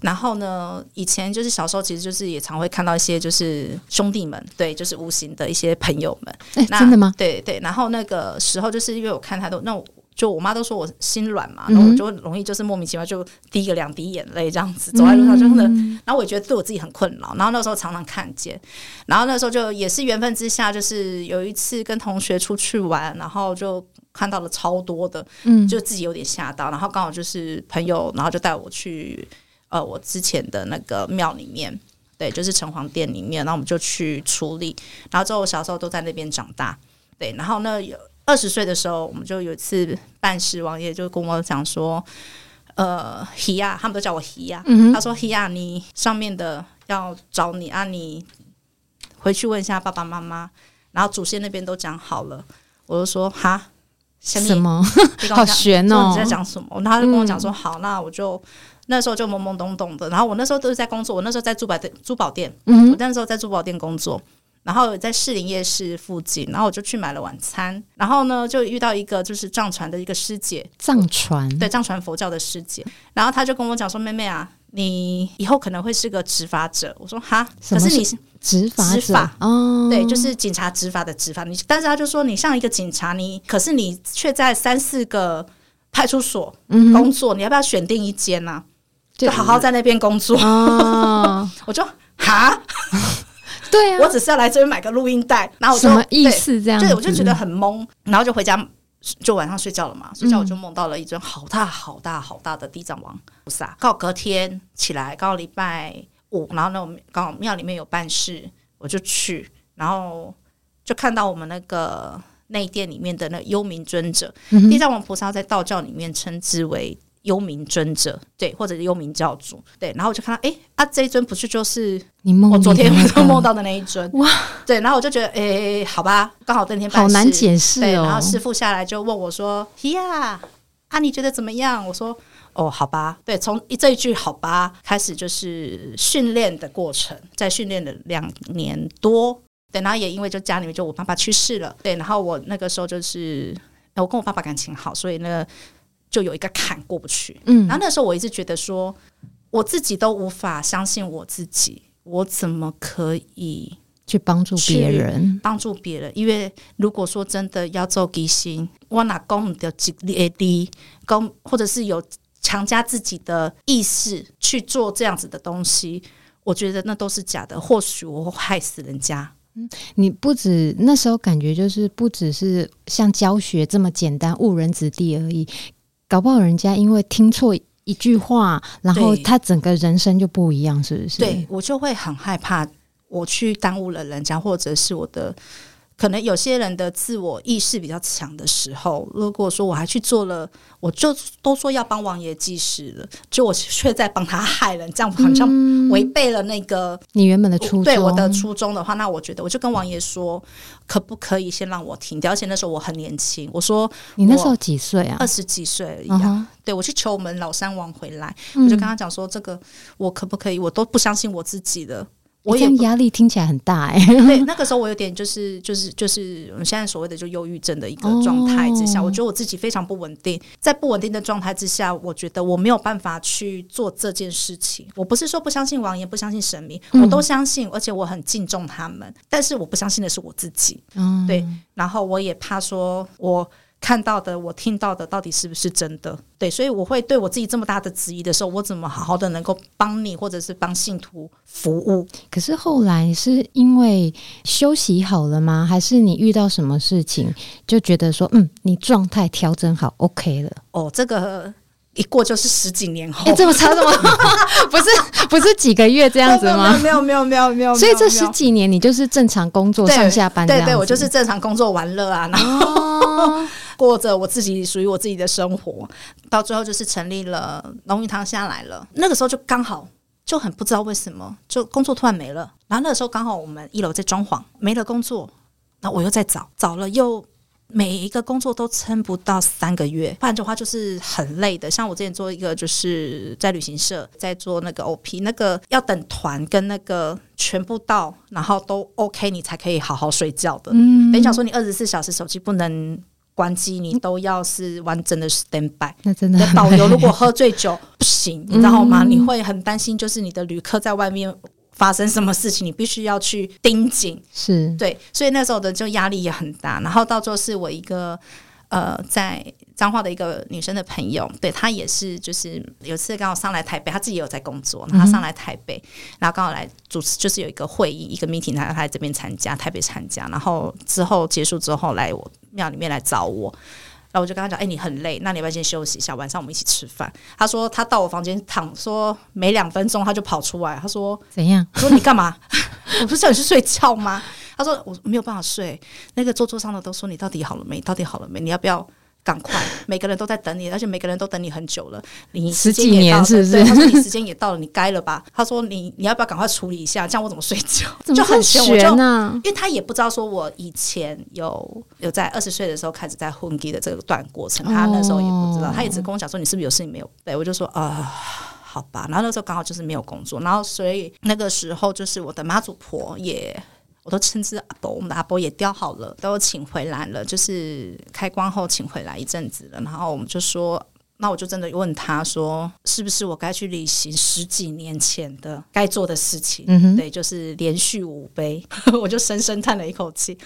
然后呢，以前就是小时候，其实就是也常会看到一些就是兄弟们，对，就是无形的一些朋友们。欸、那真的吗？对对。然后那个时候，就是因为我看太多，那我就我妈都说我心软嘛，然后我就容易就是莫名其妙就滴个两滴眼泪这样子，走在路上真的。然后我也觉得对我自己很困扰。然后那时候常常看见，然后那时候就也是缘分之下，就是有一次跟同学出去玩，然后就看到了超多的，嗯，就自己有点吓到。然后刚好就是朋友，然后就带我去。呃，我之前的那个庙里面，对，就是城隍殿里面，然后我们就去处理。然后之后我小时候都在那边长大，对。然后呢，有二十岁的时候，我们就有一次办事，王爷就跟我讲说，呃，希亚，他们都叫我希亚。嗯、他说，希亚，你上面的要找你啊，你回去问一下爸爸妈妈。然后祖先那边都讲好了，我就说哈，什么？好悬哦！你在讲什么？然后他就跟我讲说，嗯、好，那我就。那时候就懵懵懂懂的，然后我那时候都是在工作，我那时候在珠宝店，珠宝店，嗯，我那时候在珠宝店工作，然后在士林夜市附近，然后我就去买了晚餐，然后呢就遇到一个就是藏传的一个师姐，藏传，对，藏传佛教的师姐，然后他就跟我讲说，妹妹啊，你以后可能会是个执法者，我说哈，可是你是执法者，执法。哦，对，就是警察执法的执法，你，但是他就说你像一个警察，你可是你却在三四个派出所工作，嗯、你要不要选定一间呢、啊？就好好在那边工作，哦、我就哈，对啊，我只是要来这边买个录音带，然后我就什么意思这样？对，我就觉得很懵，然后就回家，就晚上睡觉了嘛。睡觉我就梦到了一尊好大好大好大的地藏王菩萨。刚好隔天起来，刚好礼拜五，然后呢，我们刚好庙里面有办事，我就去，然后就看到我们那个内殿里面的那幽冥尊者，嗯、地藏王菩萨在道教里面称之为。幽冥尊者，对，或者是幽冥教主，对，然后我就看到，哎，啊，这一尊不是就是你梦我昨天晚上 梦到的那一尊哇？对，然后我就觉得，哎，好吧，刚好那天好难解释哦。对，然后师傅下来就问我说：“呀，啊，啊，你觉得怎么样？我说哦，好吧，对，从这一句好吧开始就是训练的过程，在训练了两年多，对，然后也因为就家里面就我爸爸去世了，对，然后我那个时候就是我跟我爸爸感情好，所以呢就有一个坎过不去，嗯，然后那时候我一直觉得说我自己都无法相信我自己，我怎么可以？去帮助别人，帮助别人。因为如果说真的要做吉星，我哪供的激烈的讲，或者是有强加自己的意识去做这样子的东西，我觉得那都是假的。或许我会害死人家。嗯，你不止那时候感觉就是不只是像教学这么简单误人子弟而已，搞不好人家因为听错一句话，然后他整个人生就不一样，是不是？对，我就会很害怕。我去耽误了人家，或者是我的可能有些人的自我意识比较强的时候，如果说我还去做了，我就都说要帮王爷计时了，就我却在帮他害人，这样好像违背了那个你原本的初衷。对我的初衷的话，那我觉得我就跟王爷说，可不可以先让我停掉？而且那时候我很年轻，我说你那时候几岁啊？二十几岁而已啊。Uh huh. 对，我去求我们老三王回来，我就跟他讲说，这个我可不可以？我都不相信我自己的。我也压力听起来很大哎、欸，对，那个时候我有点就是就是就是我们现在所谓的就忧郁症的一个状态之下，哦、我觉得我自己非常不稳定，在不稳定的状态之下，我觉得我没有办法去做这件事情。我不是说不相信王爷，不相信神明，我都相信，而且我很敬重他们，但是我不相信的是我自己。嗯，对，然后我也怕说我。看到的，我听到的，到底是不是真的？对，所以我会对我自己这么大的质疑的时候，我怎么好好的能够帮你，或者是帮信徒服务？可是后来是因为休息好了吗？还是你遇到什么事情就觉得说，嗯，你状态调整好，OK 了？哦，这个一过就是十几年后，欸、这么长，这 么不是不是几个月这样子吗？没有没有没有没有，所以这十几年你就是正常工作上下班，对对，我就是正常工作玩乐啊，然后。哦 过着我自己属于我自己的生活，到最后就是成立了龙云堂下来了。那个时候就刚好就很不知道为什么，就工作突然没了。然后那个时候刚好我们一楼在装潢，没了工作，那我又在找，找了又每一个工作都撑不到三个月，不然的话就是很累的。像我之前做一个就是在旅行社在做那个 OP，那个要等团跟那个全部到，然后都 OK，你才可以好好睡觉的。嗯，等于讲说你二十四小时手机不能。关机，你都要是完整的 stand by。那真的，导游如果喝醉酒不行，你知道吗？你会很担心，就是你的旅客在外面发生什么事情，你必须要去盯紧。是对，所以那时候的就压力也很大。然后到最后是我一个呃，在彰化的一个女生的朋友，对她也是，就是有次刚好上来台北，她自己也有在工作，然后她上来台北，然后刚好来主持，就是有一个会议，一个 meeting，她她来这边参加，台北参加，然后之后结束之后来我。庙里面来找我，然后我就跟他讲：“哎、欸，你很累，那你要不要先休息一下？晚上我们一起吃饭。”他说：“他到我房间躺，说没两分钟他就跑出来，他说怎样？我说你干嘛？我不是叫你去睡觉吗？”他说：“我没有办法睡，那个桌桌上的都说你到底好了没？到底好了没？你要不要？”赶快，每个人都在等你，而且每个人都等你很久了。你时间也到了，十几年是不是？对，他说你时间也到了，你该了吧？他说你你要不要赶快处理一下？这样我怎么睡觉？就很悬呢？因为他也不知道说我以前有有在二十岁的时候开始在混迹的这个段过程，他那时候也不知道，他一直跟我讲说你是不是有事情没有？对，我就说啊、呃，好吧。然后那时候刚好就是没有工作，然后所以那个时候就是我的妈祖婆也。我都称之阿伯，我们的阿伯也雕好了，都请回来了，就是开光后请回来一阵子了。然后我们就说，那我就真的问他说，是不是我该去履行十几年前的该做的事情？嗯哼，对，就是连续五杯，我就深深叹了一口气。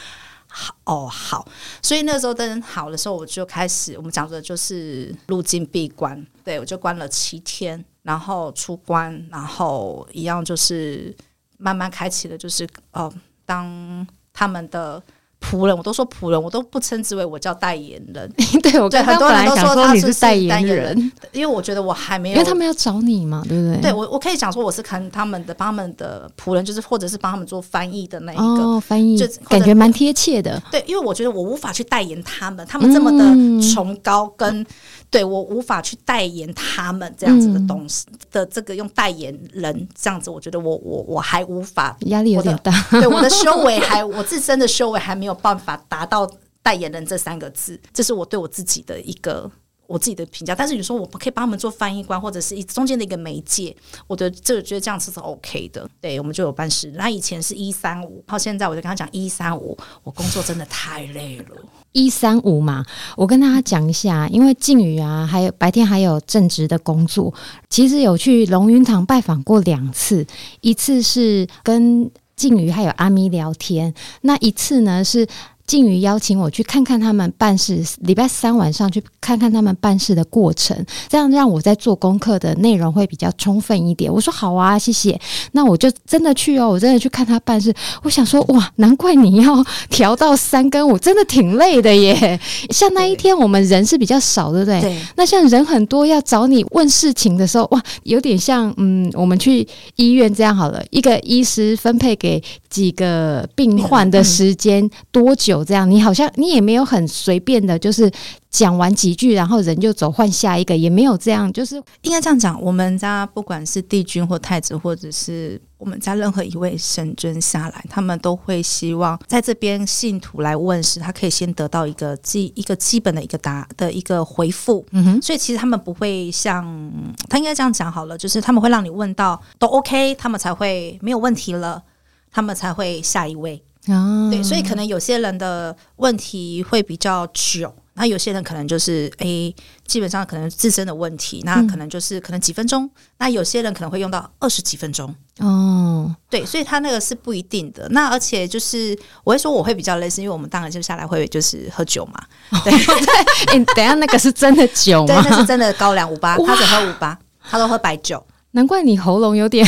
好，哦，好。所以那时候灯好的时候，我就开始，我们讲的就是入境闭关，对，我就关了七天，然后出关，然后一样就是慢慢开启了，就是哦。当他们的仆人，我都说仆人，我都不称之为我叫代言人。对，我对很多人都说他是代言人，因为我觉得我还没有，因为他们要找你嘛，对不对？对，我我可以讲说我是看他们的，帮他们的仆人，就是或者是帮他们做翻译的那一个、哦、翻译，就感觉蛮贴切的。对，因为我觉得我无法去代言他们，他们这么的崇高跟。对，我无法去代言他们这样子的东西、嗯、的这个用代言人这样子，我觉得我我我还无法，压力有点大。对，我的修为还我自身的修为还没有办法达到代言人这三个字，这是我对我自己的一个我自己的评价。但是你说我可以帮他们做翻译官，或者是一中间的一个媒介，我的这个觉得这样子是 OK 的。对，我们就有办事。那以前是一三五，然后现在我就跟他讲一三五，我工作真的太累了。一三五嘛，我跟大家讲一下，因为靖宇啊，还有白天还有正职的工作，其实有去龙云堂拜访过两次，一次是跟靖宇还有阿咪聊天，那一次呢是。靖宇邀请我去看看他们办事，礼拜三晚上去看看他们办事的过程，这样让我在做功课的内容会比较充分一点。我说好啊，谢谢。那我就真的去哦，我真的去看他办事。我想说，哇，难怪你要调到三更，我，真的挺累的耶。像那一天我们人是比较少，对不对？对。那像人很多要找你问事情的时候，哇，有点像嗯，我们去医院这样好了，一个医师分配给几个病患的时间多久？这样，你好像你也没有很随便的，就是讲完几句，然后人就走，换下一个，也没有这样，就是应该这样讲。我们家不管是帝君或太子，或者是我们家任何一位神尊下来，他们都会希望在这边信徒来问时，他可以先得到一个基一个基本的一个答的一个回复。嗯哼，所以其实他们不会像他应该这样讲好了，就是他们会让你问到都 OK，他们才会没有问题了，他们才会下一位。哦，对，所以可能有些人的问题会比较久，那有些人可能就是诶，基本上可能自身的问题，那可能就是可能几分钟，嗯、那有些人可能会用到二十几分钟。哦，对，所以他那个是不一定的。那而且就是我会说我会比较类似因为我们当然就下来会就是喝酒嘛。对 对，欸、等下那个是真的酒吗？对，那是真的高粱五八，他只喝五八，他都喝白酒。难怪你喉咙有点。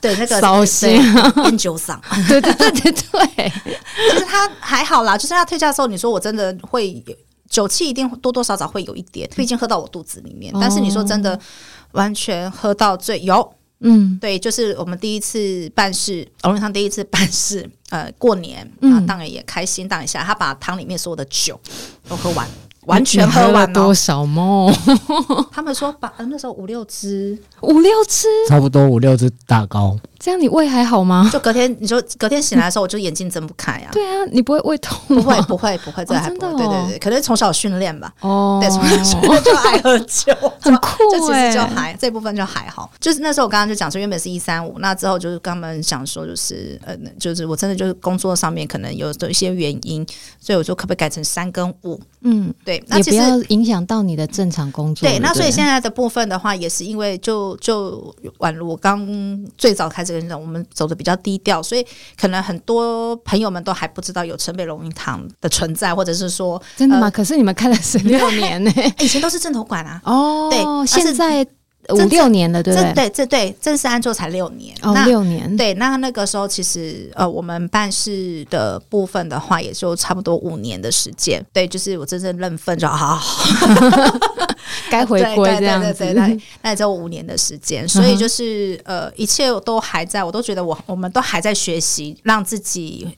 对，那个烧心变酒嗓，对对对对对，其实他还好啦。就是他退驾的时候，你说我真的会酒气一定多多少少会有一点，毕竟喝到我肚子里面。但是你说真的完全喝到醉有，嗯，对，就是我们第一次办事，龙云堂第一次办事，呃，过年啊，当然也开心，当一下他把汤里面所有的酒都喝完。完全喝完了多少吗？他们说把那时候五六支，五六支，差不多五六支大高。这样你胃还好吗？就隔天，你说隔天醒来的时候，我就眼睛睁不开啊。对啊，你不会胃痛？不会，不会，不会，这还不会。对对对，可能从小训练吧。哦，对，从小就爱喝酒，很酷哎。就还这部分就还好。就是那时候我刚刚就讲说，原本是一三五，那之后就是跟他们想说，就是呃，就是我真的就是工作上面可能有的一些原因，所以我就可不可以改成三跟五？嗯，对，那其实也不要影响到你的正常工作。对，那所以现在的部分的话，也是因为就就宛如我刚最早开始。我们走的比较低调，所以可能很多朋友们都还不知道有城北龙云堂的存在，或者是说真的吗？呃、可是你们开了十六年呢、欸，以前都是正头馆啊。哦，对，现在五六年了，对不对？对，这对正式安坐才六年哦，六年。对，那那个时候其实呃，我们办事的部分的话，也就差不多五年的时间。对，就是我真正认份就好好。该回归这样子，对对对，那那也只有五年的时间，所以就是呃，一切都还在，我都觉得我我们都还在学习，让自己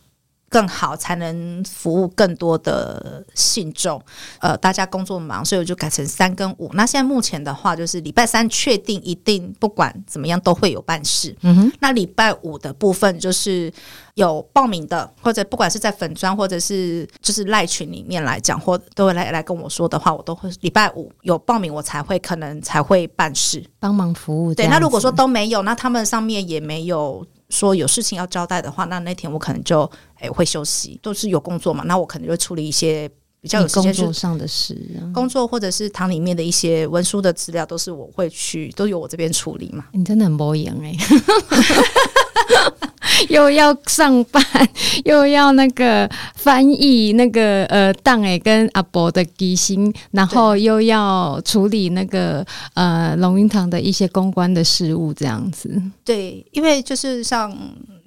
更好，才能服务更多的信众。呃，大家工作忙，所以我就改成三跟五。那现在目前的话，就是礼拜三确定一定不管怎么样都会有办事。嗯哼，那礼拜五的部分就是。有报名的，或者不管是在粉砖，或者是就是赖群里面来讲，或都会来来跟我说的话，我都会礼拜五有报名，我才会可能才会办事，帮忙服务。对，那如果说都没有，那他们上面也没有说有事情要交代的话，那那天我可能就诶、欸、会休息，都是有工作嘛，那我可能就处理一些比较有工作上的事，工作或者是堂里面的一些文书的资料，都是我会去，都由我这边处理嘛。你真的很博言哎。又要上班，又要那个翻译那个呃档诶，跟阿伯的机芯，然后又要处理那个呃龙云堂的一些公关的事务，这样子。对，因为就是像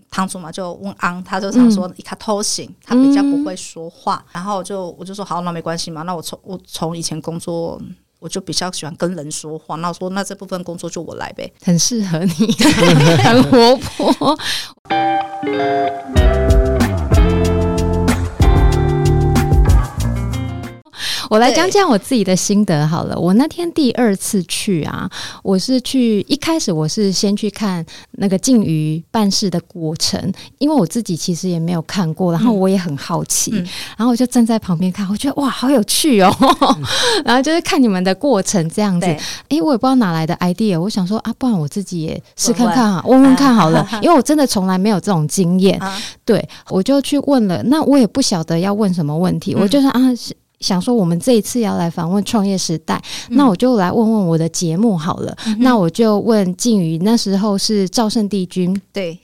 堂主嘛，就问安，他就常说他偷行，他比较不会说话，嗯、然后就我就说好，那没关系嘛，那我从我从以前工作。我就比较喜欢跟人说话，那我说那这部分工作就我来呗，很适合你，很活泼。我来讲讲我自己的心得好了。我那天第二次去啊，我是去一开始我是先去看那个静瑜办事的过程，因为我自己其实也没有看过，然后我也很好奇，嗯、然后我就站在旁边看，我觉得哇，好有趣哦。嗯、然后就是看你们的过程这样子，哎对，我也不知道哪来的 idea，我想说啊，不然我自己也试看看啊，问。问看好了，因为我真的从来没有这种经验，啊、对，我就去问了，那我也不晓得要问什么问题，嗯、我就说啊。想说我们这一次要来访问创业时代，嗯、那我就来问问我的节目好了。嗯、那我就问静宇，那时候是赵胜帝君，对，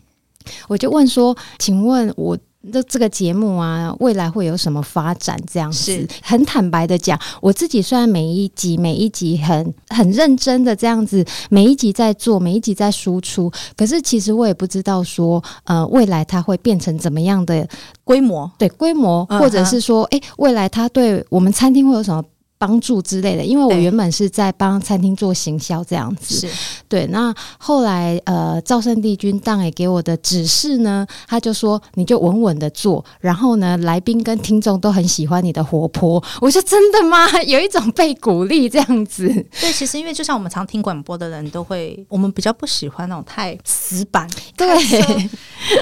我就问说，请问我。这这个节目啊，未来会有什么发展？这样子是很坦白的讲，我自己虽然每一集每一集很很认真的这样子，每一集在做，每一集在输出，可是其实我也不知道说，呃，未来它会变成怎么样的规模？对，规模，或者是说，哎、uh huh. 欸，未来它对我们餐厅会有什么？帮助之类的，因为我原本是在帮餐厅做行销这样子，是对。那后来呃，赵胜帝君当也给我的指示呢，他就说你就稳稳的做，然后呢，来宾跟听众都很喜欢你的活泼。我说真的吗？有一种被鼓励这样子。对，其实因为就像我们常听广播的人都会，我们比较不喜欢那种太死板，对，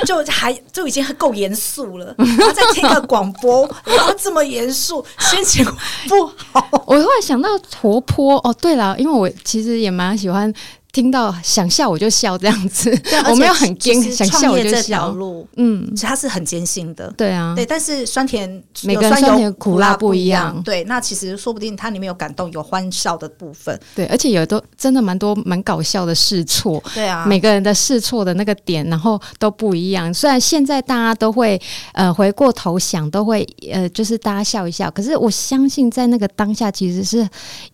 就还就已经够严肃了，然后再听个广播，然后这么严肃，心情不好。我后来想到活泼哦，对了，因为我其实也蛮喜欢。听到想笑我就笑这样子，我没有很坚，想笑我就笑。这条路，嗯，它是很艰辛的，对啊，对。但是酸甜每个人酸甜苦辣不一样，对。那其实说不定它里面有感动，有欢笑的部分，对。而且有都真的蛮多蛮搞笑的试错，对啊。每个人的试错的那个点，然后都不一样。虽然现在大家都会呃回过头想，都会呃就是大家笑一笑，可是我相信在那个当下其实是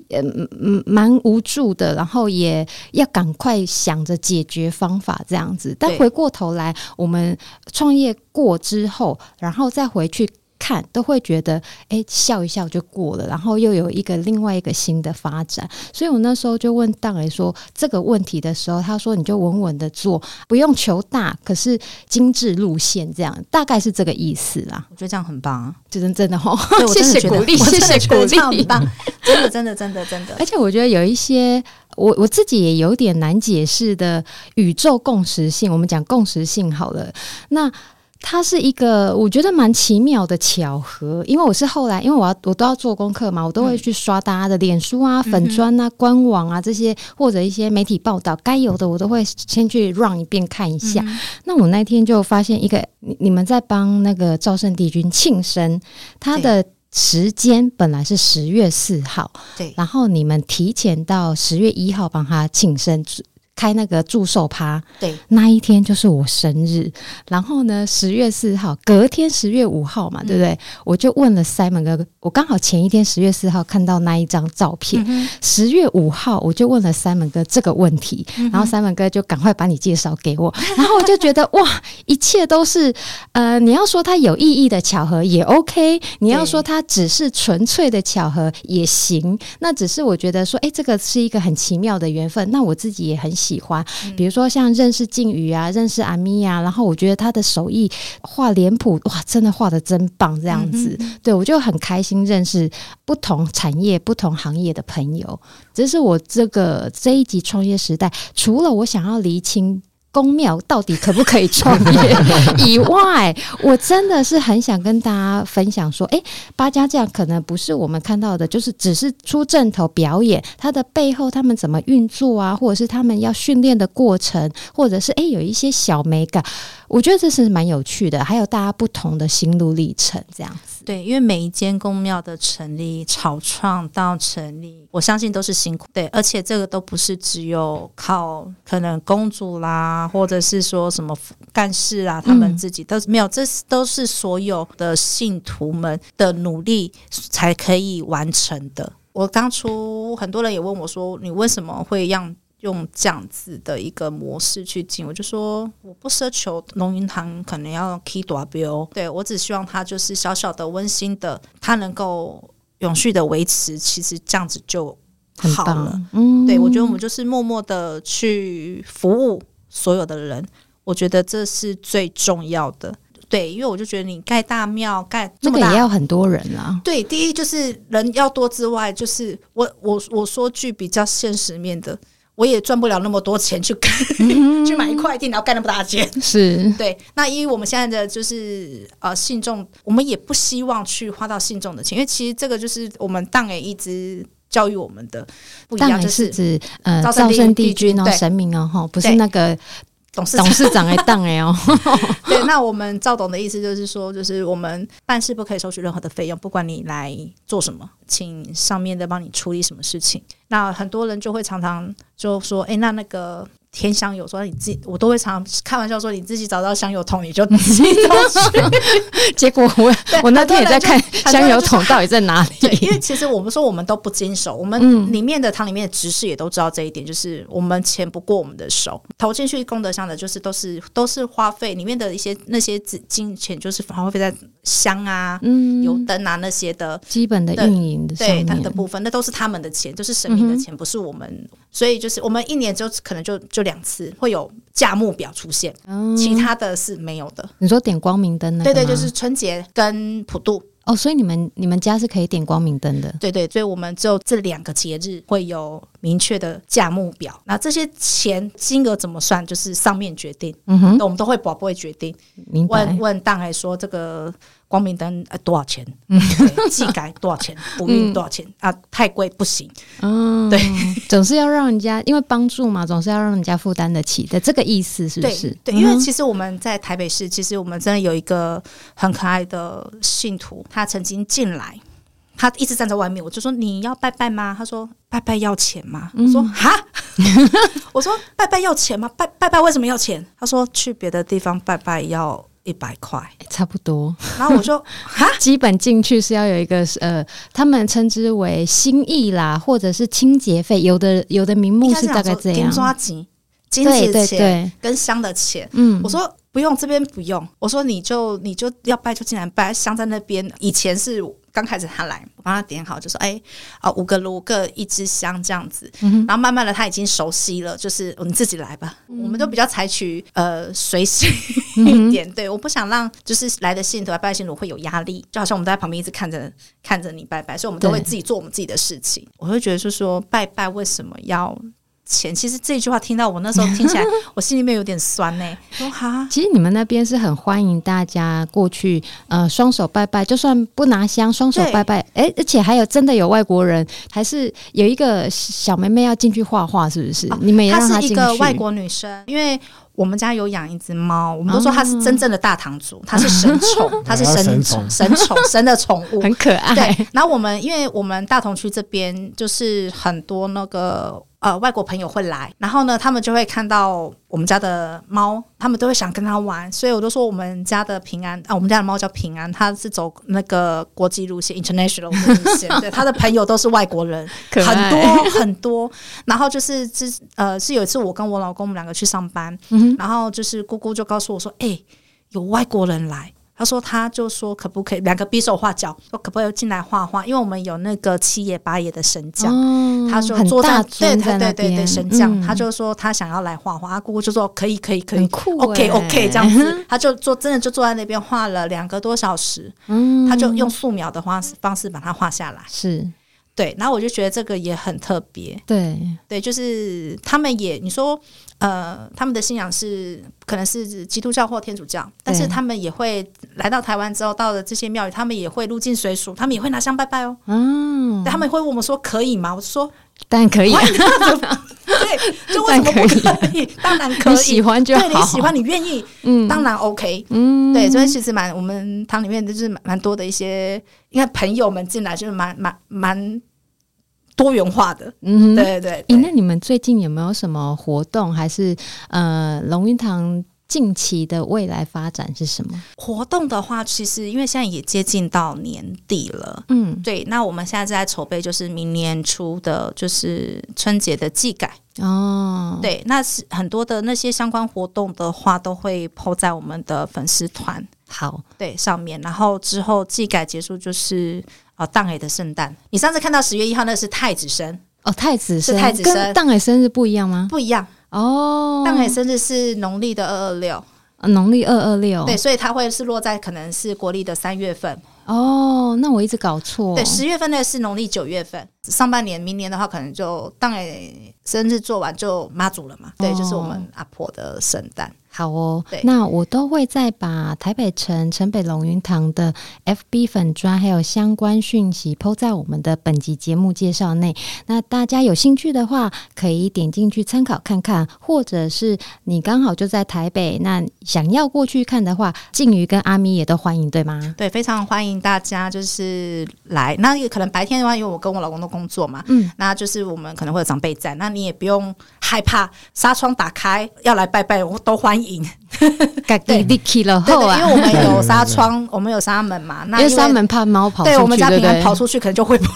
呃嗯蛮无助的，然后也要。赶快想着解决方法，这样子。但回过头来，我们创业过之后，然后再回去。看都会觉得，哎、欸，笑一笑就过了，然后又有一个另外一个新的发展。所以我那时候就问大磊说这个问题的时候，他说你就稳稳的做，不用求大，可是精致路线这样，大概是这个意思啦。我觉得这样很棒，就是真的哦，对 谢谢鼓励，谢谢鼓励，很棒，真的，真的，真的，真的。而且我觉得有一些我我自己也有点难解释的宇宙共识性，我们讲共识性好了，那。它是一个我觉得蛮奇妙的巧合，因为我是后来，因为我要我都要做功课嘛，我都会去刷大家的脸书啊、粉砖啊、官网啊这些，或者一些媒体报道，该有的我都会先去 run 一遍看一下。嗯、那我那天就发现一个，你你们在帮那个赵胜帝君庆生，他的时间本来是十月四号，对，然后你们提前到十月一号帮他庆生。开那个祝寿趴，对，那一天就是我生日。然后呢，十月四号，隔天十月五号嘛，嗯、对不对？我就问了 Simon 哥，我刚好前一天十月四号看到那一张照片，十、嗯、月五号我就问了 Simon 哥这个问题，嗯、然后 Simon 哥就赶快把你介绍给我，然后我就觉得哇，一切都是呃，你要说它有意义的巧合也 OK，你要说它只是纯粹的巧合也行，那只是我觉得说，哎，这个是一个很奇妙的缘分。那我自己也很喜。喜欢，比如说像认识靖宇啊，认识阿咪呀，然后我觉得他的手艺画脸谱，哇，真的画的真棒，这样子，嗯、对我就很开心认识不同产业、不同行业的朋友。这是我这个这一集创业时代，除了我想要厘清。宫庙到底可不可以创业？以外，我真的是很想跟大家分享说，哎，八家将可能不是我们看到的，就是只是出阵头表演，它的背后他们怎么运作啊，或者是他们要训练的过程，或者是哎有一些小美感，我觉得这是蛮有趣的。还有大家不同的心路历程，这样子。对，因为每一间宫庙的成立、草创到成立，我相信都是辛苦。对，而且这个都不是只有靠可能公主啦，或者是说什么干事啊，他们自己都是没有，这都是所有的信徒们的努力才可以完成的。我当初很多人也问我说：“你为什么会让？”用这样子的一个模式去进，我就说我不奢求龙云堂可能要 key 大标，对，我只希望它就是小小的温馨的，它能够永续的维持，其实这样子就好了。嗯，对，我觉得我们就是默默的去服务所有的人，我觉得这是最重要的。对，因为我就觉得你盖大庙盖这个也要很多人啊。对，第一就是人要多之外，就是我我我说句比较现实面的。我也赚不了那么多钱去干、嗯、去买一块地，然后干那么大件。是 对。那因为我们现在的就是呃信众，我们也不希望去花到信众的钱，因为其实这个就是我们当也一直教育我们的不一样，就是指呃造圣帝君哦神明哦哈，不是那个。董事董事长来当哎哦，对，那我们赵董的意思就是说，就是我们办事不可以收取任何的费用，不管你来做什么，请上面的帮你处理什么事情。那很多人就会常常就说，哎、欸，那那个。添香油，说你自己，我都会常常开玩笑说，你自己找到香油桶，你就自己走去。结果我我那天也在看香油桶到底在哪里。因为其实我们说我们都不经手，我们里面的堂里面的执事也都知道这一点，就是我们钱不过我们的手，投进去功德箱的，就是都是都是花费里面的一些那些资金钱，就是花费在香啊、嗯、油灯啊那些的基本的运营的对它的部分，那都是他们的钱，就是神明的钱，嗯、不是我们。所以就是我们一年就可能就就。两次会有价目表出现，嗯，其他的是没有的。你说点光明灯呢？对对，就是春节跟普渡哦。所以你们你们家是可以点光明灯的？对对，所以我们只有这两个节日会有明确的价目表。那这些钱金额怎么算，就是上面决定。嗯哼，那我们都会保不会决定。问问大概说这个。光明灯呃多少钱？祭改多少钱？补运多少钱？啊，太贵不行。嗯，对，总是要让人家因为帮助嘛，总是要让人家负担得起的，这个意思是不是？对，对，因为其实我们在台北市，其实我们真的有一个很可爱的信徒，他曾经进来，他一直站在外面，我就说你要拜拜吗？他说拜拜要钱吗？我说哈，我说 拜拜要钱吗？拜拜拜为什么要钱？他说去别的地方拜拜要。一百块，差不多。然后我说，哈，基本进去是要有一个呃，他们称之为心意啦，或者是清洁费，有的有的名目是大概这样。金抓金，金子的钱跟香的钱。嗯，我说不用，这边不用。我说你就你就要拜就进来拜，香在那边。以前是。刚开始他来，我帮他点好，就说：“哎，啊，五个炉，各一支香这样子。嗯”然后慢慢的他已经熟悉了，就是你自己来吧。嗯、我们都比较采取呃随性一点，嗯、对，我不想让就是来的信徒来拜信徒会有压力，就好像我们在旁边一直看着看着你拜拜，所以我们都会自己做我们自己的事情。我会觉得就是说拜拜为什么要？钱其实这句话听到我那时候听起来，我心里面有点酸呢、欸。说哈，其实你们那边是很欢迎大家过去，呃，双手拜拜，就算不拿香，双手拜拜。哎，而且还有真的有外国人，还是有一个小妹妹要进去画画，是不是？哦、你们也让她进去。她是一个外国女生，因为我们家有养一只猫，我们都说它是真正的大堂主，她是神宠，它是神 宠，神宠，神的宠物，很可爱。对，然后我们因为我们大同区这边就是很多那个。呃，外国朋友会来，然后呢，他们就会看到我们家的猫，他们都会想跟他玩，所以我都说我们家的平安啊，我们家的猫叫平安，它是走那个国际路线 （international 路线），对，他的朋友都是外国人，很多很多。然后就是之呃，是有一次我跟我老公我们两个去上班，嗯、然后就是姑姑就告诉我说：“哎、欸，有外国人来。”他说：“他就说可不可以两个比手画脚，说可不可以进来画画？因为我们有那个七爷八爷的神将。哦、他说坐在对对对对对神将，嗯、他就说他想要来画画。阿姑姑就说可以可以可以，OK OK 这样子，他就坐真的就坐在那边画了两个多小时。嗯，他就用素描的方式方式把它画下来。是。”对，然后我就觉得这个也很特别。对对，就是他们也你说，呃，他们的信仰是可能是基督教或天主教，但是他们也会来到台湾之后，到了这些庙宇，他们也会入境随俗，他们也会拿香拜拜哦。嗯，他们会问我们说可以吗？我说当然可以。对，就为什么不可以？当然可以，喜欢就好。对，你喜欢，你愿意，嗯，当然 OK。嗯，对，所以其实蛮我们堂里面就是蛮多的一些，应该朋友们进来就是蛮蛮蛮多元化的。嗯，对对对。欸，那你们最近有没有什么活动？还是呃，龙云堂近期的未来发展是什么？活动的话，其实因为现在也接近到年底了，嗯，对。那我们现在在筹备，就是明年初的，就是春节的季改。哦，对，那是很多的那些相关活动的话，都会 po 在我们的粉丝团。好，对，上面，然后之后季改结束就是啊，当爷的圣诞。你上次看到十月一号那是太子生哦，太子生是太子生，跟当爷生日不一样吗？不一样哦，当爷生日是农历的二二六。农历二二六，对，所以它会是落在可能是国历的三月份。哦，那我一直搞错。对，十月份那个是农历九月份，上半年，明年的话可能就当然生日做完就妈祖了嘛。对，就是我们阿婆的圣诞。好哦，对，那我都会再把台北城城北龙云堂的 FB 粉砖还有相关讯息 po 在我们的本集节目介绍内。那大家有兴趣的话，可以点进去参考看看，或者是你刚好就在台北，那想要过去看的话，静瑜跟阿咪也都欢迎，对吗？对，非常欢迎大家就是来。那可能白天的话，因为我跟我老公都工作嘛，嗯，那就是我们可能会有长辈在，那你也不用害怕纱窗打开要来拜拜，我都欢迎。赢，对，对对，因为我们有纱窗，我们有纱门嘛。那因为纱门怕猫跑，对我们家平安跑出去，可能就会。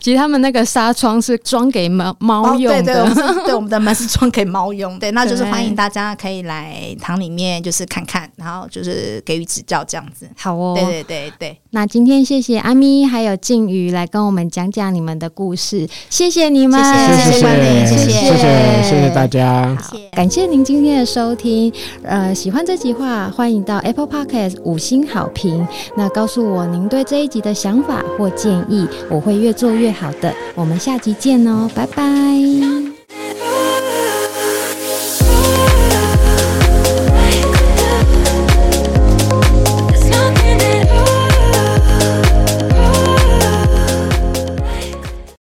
其实他们那个纱窗是装给猫猫用的，对对，对，我们的门是装给猫用。对，那就是欢迎大家可以来堂里面，就是看看，然后就是给予指教这样子。好哦，对对对对。那今天谢谢阿咪还有静瑜来跟我们讲讲你们的故事，谢谢你们，谢谢谢谢谢谢谢谢大家，感谢您今天的。收听，呃，喜欢这集话，欢迎到 Apple Podcast 五星好评。那告诉我您对这一集的想法或建议，我会越做越好的。我们下集见哦，拜拜。